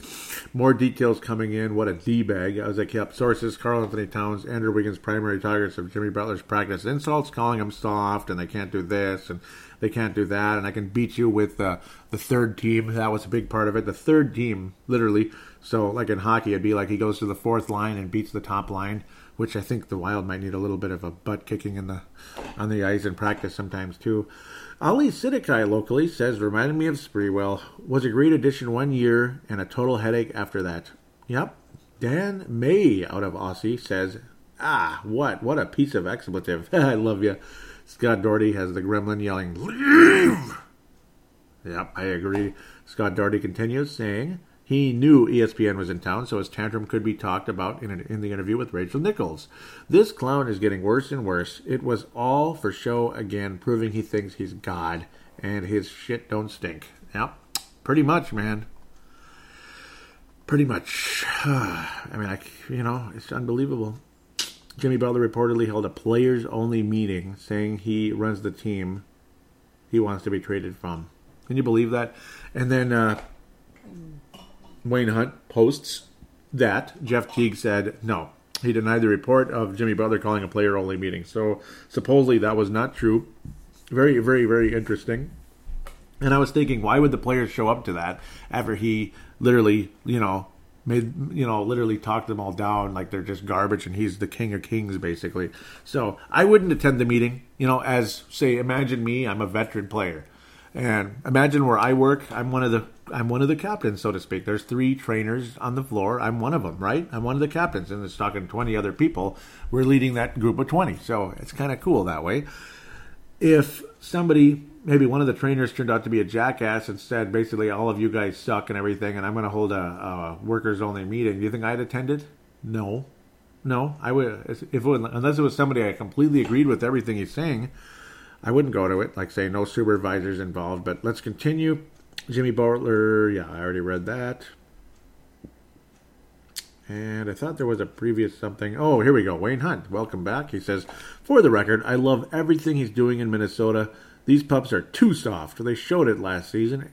Speaker 1: more details coming in. What a d bag! As I kept sources, Karl-Anthony Towns, Andrew Wiggins, primary targets of Jimmy Butler's practice insults, calling him soft, and they can't do this and they can't do that, and I can beat you with uh, the third team. That was a big part of it. The third team, literally. So, like in hockey, it'd be like he goes to the fourth line and beats the top line, which I think the Wild might need a little bit of a butt kicking in the on the ice in practice sometimes too. Ali Sidikai locally says, reminded me of Sprewell. Was a great addition one year and a total headache after that. Yep. Dan May out of Aussie says, ah, what? What a piece of expletive. [LAUGHS] I love you. Scott Doherty has the gremlin yelling, Leave! Yep, I agree. Scott Doherty continues, saying he knew ESPN was in town, so his tantrum could be talked about in, an, in the interview with Rachel Nichols. This clown is getting worse and worse. It was all for show again, proving he thinks he's God, and his shit don't stink. Yep, pretty much, man. Pretty much. [SIGHS] I mean, I, you know, it's unbelievable. Jimmy Butler reportedly held a players only meeting saying he runs the team he wants to be traded from. Can you believe that? And then uh, Wayne Hunt posts that Jeff Teague said no. He denied the report of Jimmy Butler calling a player only meeting. So supposedly that was not true. Very, very, very interesting. And I was thinking, why would the players show up to that after he literally, you know, made you know literally talked them all down like they're just garbage and he's the king of kings basically so i wouldn't attend the meeting you know as say imagine me i'm a veteran player and imagine where i work i'm one of the i'm one of the captains so to speak there's three trainers on the floor i'm one of them right i'm one of the captains and it's talking 20 other people we're leading that group of 20 so it's kind of cool that way if somebody maybe one of the trainers turned out to be a jackass and said basically all of you guys suck and everything, and I'm going to hold a, a workers only meeting. Do you think I'd attended? No, no. I would if it unless it was somebody I completely agreed with everything he's saying. I wouldn't go to it. Like say no supervisors involved. But let's continue. Jimmy Butler. Yeah, I already read that. And I thought there was a previous something. Oh, here we go. Wayne Hunt, welcome back. He says, For the record, I love everything he's doing in Minnesota. These pups are too soft. They showed it last season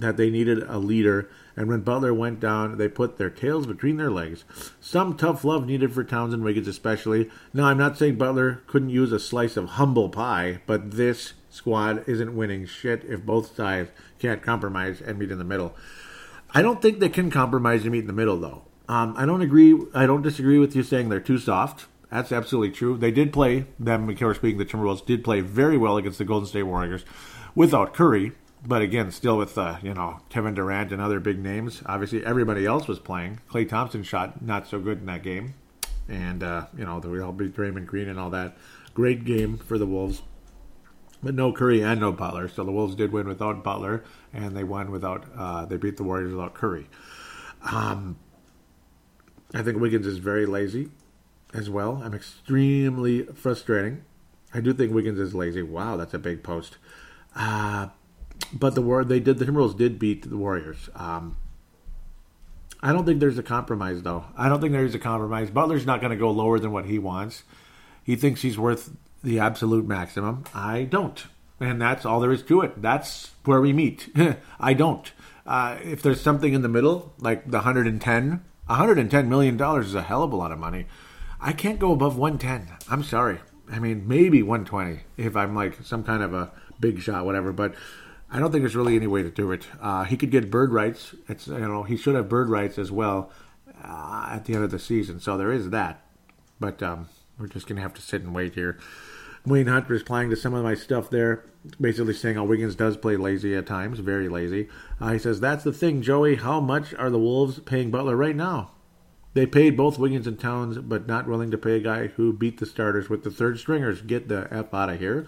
Speaker 1: that they needed a leader, and when Butler went down, they put their tails between their legs. Some tough love needed for Towns and Wiggins, especially. Now, I'm not saying Butler couldn't use a slice of humble pie, but this squad isn't winning shit if both sides can't compromise and meet in the middle. I don't think they can compromise and meet in the middle, though. Um, I don't agree. I don't disagree with you saying they're too soft. That's absolutely true. They did play, them, of course, speaking, the Timberwolves did play very well against the Golden State Warriors without Curry, but again, still with, uh, you know, Kevin Durant and other big names. Obviously, everybody else was playing. Klay Thompson shot not so good in that game. And, uh, you know, we all beat Draymond Green and all that. Great game for the Wolves. But no Curry and no Butler. So the Wolves did win without Butler, and they won without, uh, they beat the Warriors without Curry. Um, I think Wiggins is very lazy as well. I'm extremely frustrating. I do think Wiggins is lazy. Wow, that's a big post. Uh, but the war they did the Timberwolves did beat the Warriors. Um, I don't think there's a compromise though. I don't think there's a compromise. Butler's not going to go lower than what he wants. He thinks he's worth the absolute maximum. I don't, and that's all there is to it. That's where we meet. [LAUGHS] I don't. Uh, if there's something in the middle, like the 110, 110 million dollars is a hell of a lot of money. I can't go above 110. I'm sorry. I mean, maybe 120 if I'm like some kind of a big shot, whatever. But I don't think there's really any way to do it. Uh, he could get bird rights. It's you know he should have bird rights as well uh, at the end of the season. So there is that. But um, we're just gonna have to sit and wait here. Wayne Hunt replying to some of my stuff there, basically saying, "Oh, Wiggins does play lazy at times, very lazy." Uh, he says, "That's the thing, Joey. How much are the Wolves paying Butler right now? They paid both Wiggins and Towns, but not willing to pay a guy who beat the starters with the third stringers. Get the f out of here.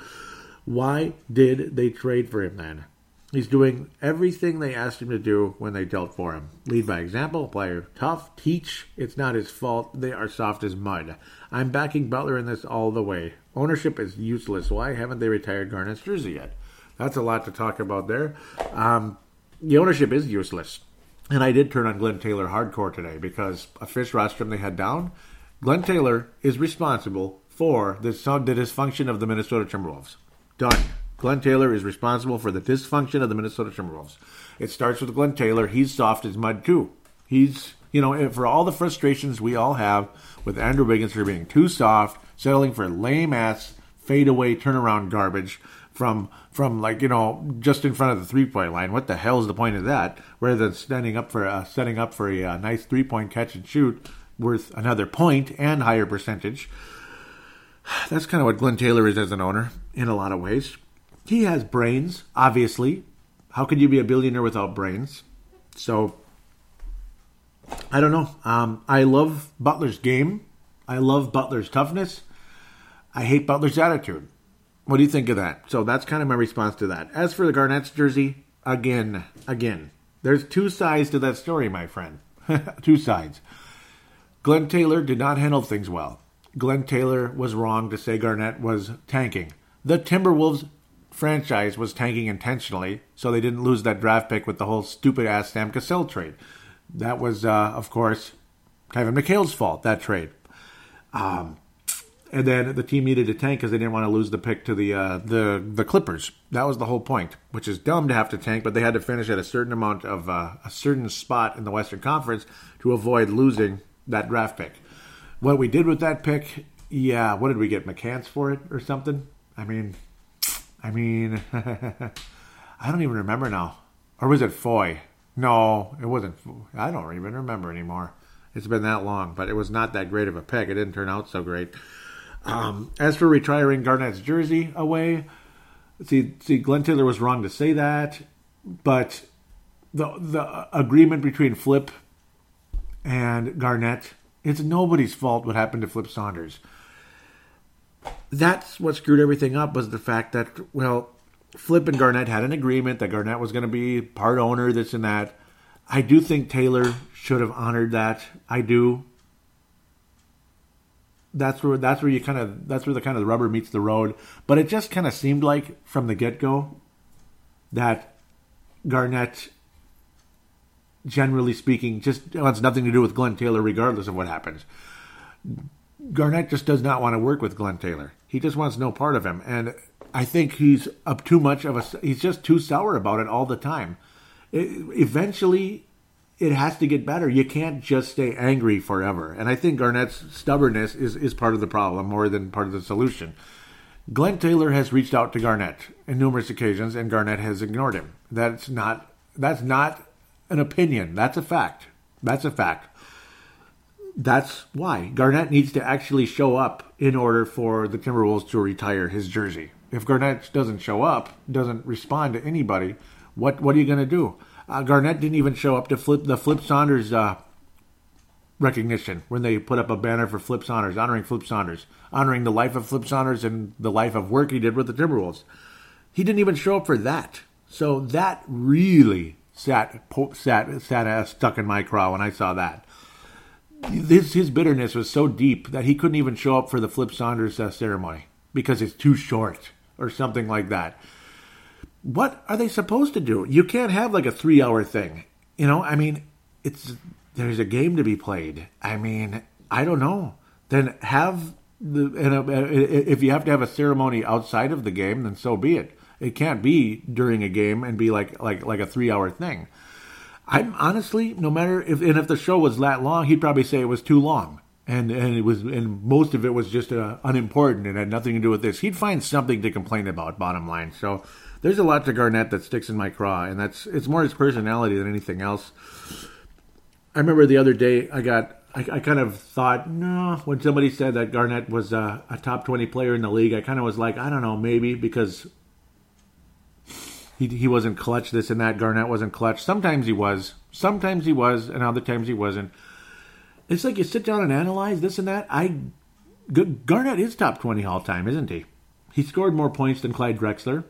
Speaker 1: Why did they trade for him then?" He's doing everything they asked him to do when they dealt for him. Lead by example, play tough, teach. It's not his fault. They are soft as mud. I'm backing Butler in this all the way. Ownership is useless. Why haven't they retired Garnett's jersey yet? That's a lot to talk about there. Um, the ownership is useless. And I did turn on Glenn Taylor hardcore today because a fish rostrum they had down. Glenn Taylor is responsible for the, the dysfunction of the Minnesota Timberwolves. Done. Glenn Taylor is responsible for the dysfunction of the Minnesota Timberwolves. It starts with Glenn Taylor. He's soft as mud, too. He's, you know, for all the frustrations we all have with Andrew Wiggins for being too soft, settling for lame ass fadeaway turnaround garbage from from like you know just in front of the three point line. What the hell is the point of that? Rather than standing up for uh, setting up for a uh, nice three point catch and shoot worth another point and higher percentage. That's kind of what Glenn Taylor is as an owner in a lot of ways. He has brains, obviously. How could you be a billionaire without brains? So, I don't know. Um, I love Butler's game. I love Butler's toughness. I hate Butler's attitude. What do you think of that? So that's kind of my response to that. As for the Garnett's jersey, again, again, there's two sides to that story, my friend. [LAUGHS] two sides. Glenn Taylor did not handle things well. Glenn Taylor was wrong to say Garnett was tanking. The Timberwolves franchise was tanking intentionally, so they didn't lose that draft pick with the whole stupid ass Sam Cassell trade. That was, uh, of course, Kevin McHale's fault, that trade. Um, and then the team needed to tank because they didn't want to lose the pick to the uh, the the Clippers. That was the whole point, which is dumb to have to tank, but they had to finish at a certain amount of uh, a certain spot in the Western Conference to avoid losing that draft pick. What we did with that pick, yeah, what did we get? McCants for it or something? I mean, I mean, [LAUGHS] I don't even remember now. Or was it Foy? No, it wasn't. I don't even remember anymore. It's been that long, but it was not that great of a pick. It didn't turn out so great. Um, as for retiring Garnett's jersey away, see, see, Glenn Taylor was wrong to say that, but the the agreement between Flip and Garnett, it's nobody's fault what happened to Flip Saunders that's what screwed everything up was the fact that well, Flip and Garnett had an agreement that Garnett was going to be part owner, this and that. I do think Taylor should have honored that. I do. That's where that's where you kind of that's where the kind of the rubber meets the road. But it just kind of seemed like from the get go that Garnett, generally speaking, just wants nothing to do with Glenn Taylor, regardless of what happens. Garnett just does not want to work with Glenn Taylor. He just wants no part of him, and I think he's up too much of a. He's just too sour about it all the time. It, eventually, it has to get better. You can't just stay angry forever. And I think Garnett's stubbornness is is part of the problem more than part of the solution. Glenn Taylor has reached out to Garnett on numerous occasions, and Garnett has ignored him. That's not that's not an opinion. That's a fact. That's a fact that's why Garnett needs to actually show up in order for the Timberwolves to retire his jersey. If Garnett doesn't show up, doesn't respond to anybody, what what are you going to do? Uh, Garnett didn't even show up to flip the Flip Saunders uh, recognition when they put up a banner for Flip Saunders, honoring Flip Saunders, honoring the life of Flip Saunders and the life of work he did with the Timberwolves. He didn't even show up for that. So that really sat sat sat ass stuck in my craw when I saw that his, his bitterness was so deep that he couldn't even show up for the Flip Saunders uh, ceremony because it's too short or something like that. What are they supposed to do? You can't have like a three hour thing. You know, I mean, it's there's a game to be played. I mean, I don't know. Then have the and uh, if you have to have a ceremony outside of the game, then so be it. It can't be during a game and be like like like a three hour thing. I'm honestly, no matter if and if the show was that long, he'd probably say it was too long, and and it was and most of it was just uh, unimportant and had nothing to do with this. He'd find something to complain about. Bottom line, so there's a lot to Garnett that sticks in my craw, and that's it's more his personality than anything else. I remember the other day I got I, I, kind of thought, no, when somebody said that Garnett was a, a top 20 player in the league, I kind of was like, I don't know, maybe because he, he wasn't clutch this and that. Garnett wasn't clutch. Sometimes he was. Sometimes he was, and other times he wasn't. It's like you sit down and analyze this and that. I Garnett is top 20 all time, isn't he? He scored more points than Clyde Drexler,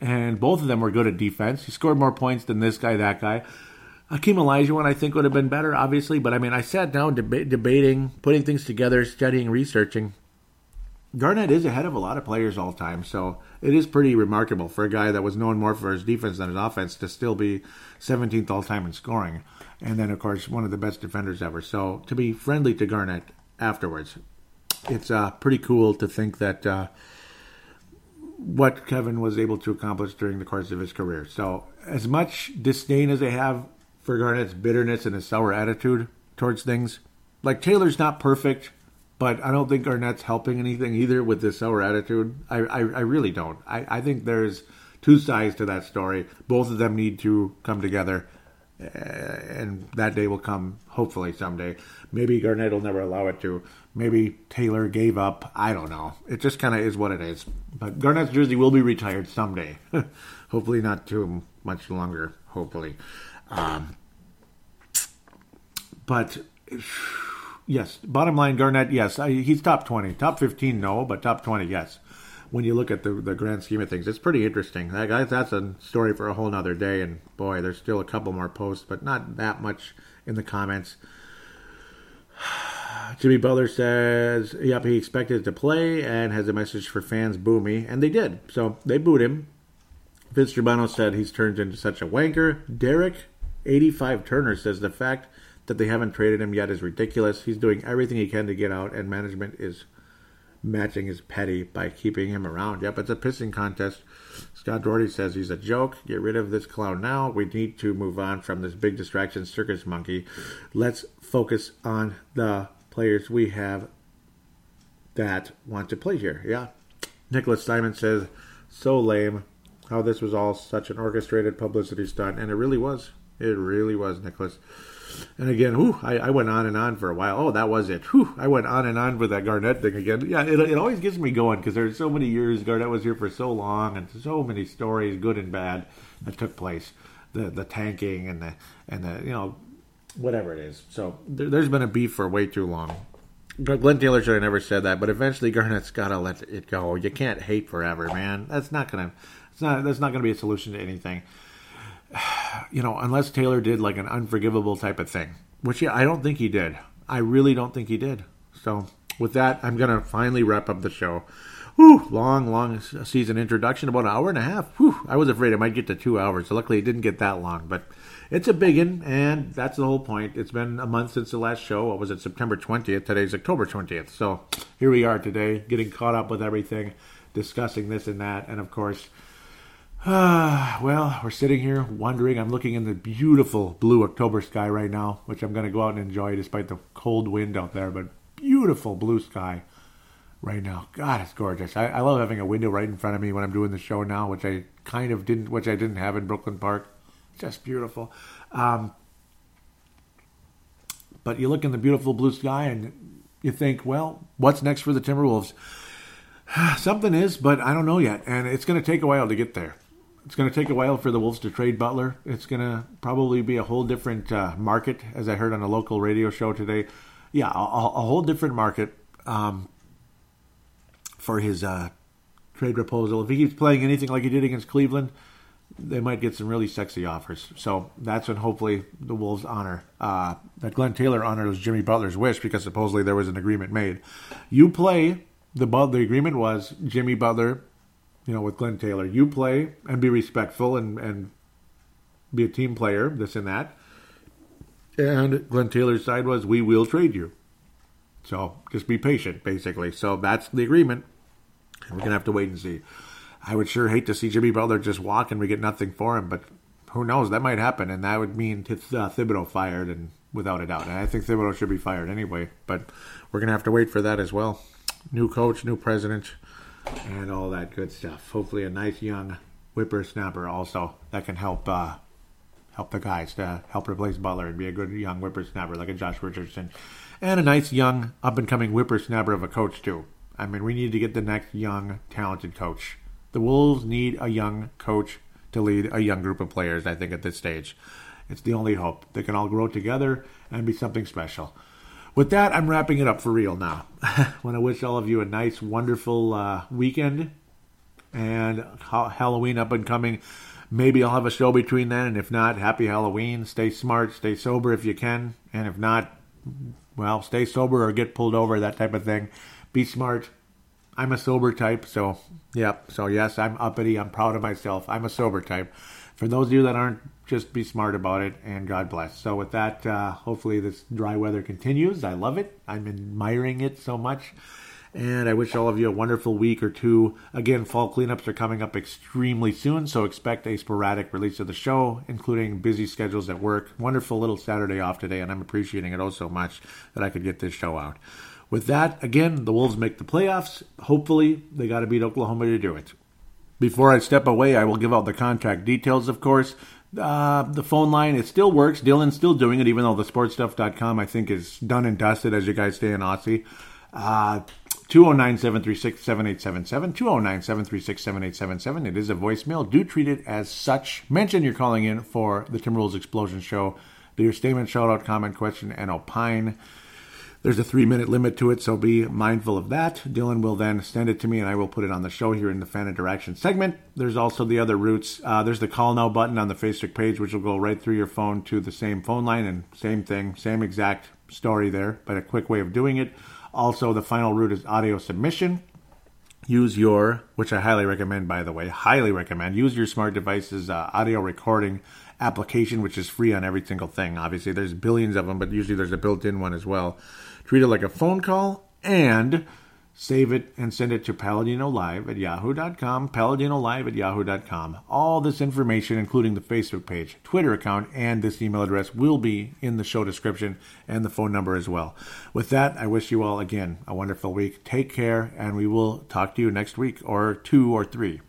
Speaker 1: and both of them were good at defense. He scored more points than this guy, that guy. Hakeem Olajuwon, I think, would have been better, obviously. But I mean, I sat down deba- debating, putting things together, studying, researching. Garnett is ahead of a lot of players all time, so it is pretty remarkable for a guy that was known more for his defense than his offense to still be 17th all time in scoring. And then, of course, one of the best defenders ever. So to be friendly to Garnett afterwards, it's uh, pretty cool to think that uh, what Kevin was able to accomplish during the course of his career. So, as much disdain as they have for Garnett's bitterness and his sour attitude towards things. Like Taylor's not perfect, but I don't think Garnett's helping anything either with this sour attitude. I, I, I really don't. I, I think there's two sides to that story. Both of them need to come together, uh, and that day will come hopefully someday. Maybe Garnett will never allow it to. Maybe Taylor gave up. I don't know. It just kind of is what it is. But Garnett's jersey will be retired someday. [LAUGHS] hopefully not too much longer. Hopefully. Um, but [SIGHS] yes, bottom line, Garnett, yes, I, he's top 20. Top 15, no, but top 20, yes. When you look at the, the grand scheme of things, it's pretty interesting. That guy, that's a story for a whole nother day. And boy, there's still a couple more posts, but not that much in the comments. [SIGHS] Jimmy Butler says, yep, he expected to play and has a message for fans, boo me. And they did. So they booed him. Vince Germano said he's turned into such a wanker. Derek 85 Turner says the fact that they haven't traded him yet is ridiculous. He's doing everything he can to get out, and management is matching his petty by keeping him around. Yep, it's a pissing contest. Scott Doherty says he's a joke. Get rid of this clown now. We need to move on from this big distraction circus monkey. Let's focus on the players we have that want to play here. Yeah. Nicholas Simon says, so lame how this was all such an orchestrated publicity stunt, and it really was. It really was, Nicholas. And again, whew, I, I, went on and on for a while. Oh, that was it. Whew, I went on and on with that Garnett thing again. Yeah, it, it always gets me going because there's so many years Garnett was here for so long, and so many stories, good and bad, that took place. The the tanking and the and the you know whatever it is. So there, has been a beef for way too long. Glenn Taylor should have never said that, but eventually Garnett's got to let it go. You can't hate forever, man. That's not gonna. It's not. That's not gonna be a solution to anything [SIGHS] you know, unless Taylor did like an unforgivable type of thing, which I don't think he did. I really don't think he did. So with that, I'm gonna finally wrap up the show. Whew, long, long season introduction, about an hour and a half. Whew, I was afraid I might get to two hours. So luckily, it didn't get that long. But it's a big one, and that's the whole point. It's been a month since the last show. What was it, September 20th? Today's October 20th. So here we are today, getting caught up with everything, discussing this and that, and of course well, we're sitting here wondering. I'm looking in the beautiful blue October sky right now, which I'm going to go out and enjoy despite the cold wind out there. But beautiful blue sky right now. God, it's gorgeous. I, I love having a window right in front of me when I'm doing the show now, which I kind of didn't, which I didn't have in Brooklyn Park. Just beautiful. Um, but you look in the beautiful blue sky and you think, well, what's next for the Timberwolves? [SIGHS] Something is, but I don't know yet, and it's going to take a while to get there it's going to take a while for the Wolves to trade Butler. It's going to probably be a whole different uh, market, as I heard on a local radio show today. Yeah, a, a whole different market um, for his uh, trade proposal. If he keeps playing anything like he did against Cleveland, they might get some really sexy offers. So that's when hopefully the Wolves honor uh, that Glenn Taylor honors Jimmy Butler's wish because supposedly there was an agreement made. You play the the agreement was Jimmy Butler you know, with Glenn Taylor. You play and be respectful and, and be a team player, this and that. And Glenn Taylor's side was, we will trade you. So just be patient, basically. So that's the agreement. We're going to have to wait and see. I would sure hate to see Jimmy Butler just walk and we get nothing for him, but who knows? That might happen, and that would mean uh, Thibodeau fired, and without a doubt. And I think Thibodeau should be fired anyway, but we're going to have to wait for that as well. New coach, new president and all that good stuff. Hopefully, a nice young whippersnapper also that can help uh, help the guys to help replace Butler and be a good young whippersnapper like a Josh Richardson. and a nice young up and coming whippersnapper of a coach too. I mean, we need to get the next young talented coach. The Wolves need a young coach to lead a young group of players. I think at this stage, it's the only hope. They can all grow together and be something special. With that, I'm wrapping it up for real now. I want to wish all of you a nice, wonderful uh, weekend and ha- Halloween up and coming. Maybe I'll have a show between then, and if not, happy Halloween. Stay smart, stay sober if you can, and if not, well, stay sober or get pulled over, that type of thing. Be smart. I'm a sober type, so yep. So yes, I'm uppity. I'm proud of myself. I'm a sober type. For those of you that aren't, just be smart about it, and God bless. So with that, uh, hopefully this dry weather continues. I love it. I'm admiring it so much. And I wish all of you a wonderful week or two. Again, fall cleanups are coming up extremely soon, so expect a sporadic release of the show, including busy schedules at work. Wonderful little Saturday off today, and I'm appreciating it oh so much that I could get this show out. With that, again, the Wolves make the playoffs. Hopefully, they got to beat Oklahoma to do it. Before I step away, I will give out the contact details, of course. Uh, the phone line, it still works. Dylan's still doing it, even though the sportstuff.com, I think, is done and dusted, as you guys stay in Aussie. Uh, 209 736 7877. 209 736 7877. It is a voicemail. Do treat it as such. Mention you're calling in for the Timberwolves Explosion Show. Do your statement, shout out, comment, question, and opine. There's a three minute limit to it, so be mindful of that. Dylan will then send it to me and I will put it on the show here in the fan interaction segment. There's also the other routes. Uh, there's the call now button on the Facebook page, which will go right through your phone to the same phone line and same thing, same exact story there, but a quick way of doing it. Also, the final route is audio submission. Use your, which I highly recommend, by the way, highly recommend, use your smart device's uh, audio recording application, which is free on every single thing. Obviously, there's billions of them, but usually there's a built in one as well. Treat it like a phone call and Save it and send it to Paladino Live at yahoo.com, Paladino Live at yahoo.com. All this information, including the Facebook page, Twitter account, and this email address, will be in the show description and the phone number as well. With that, I wish you all again a wonderful week. Take care, and we will talk to you next week, or two or three.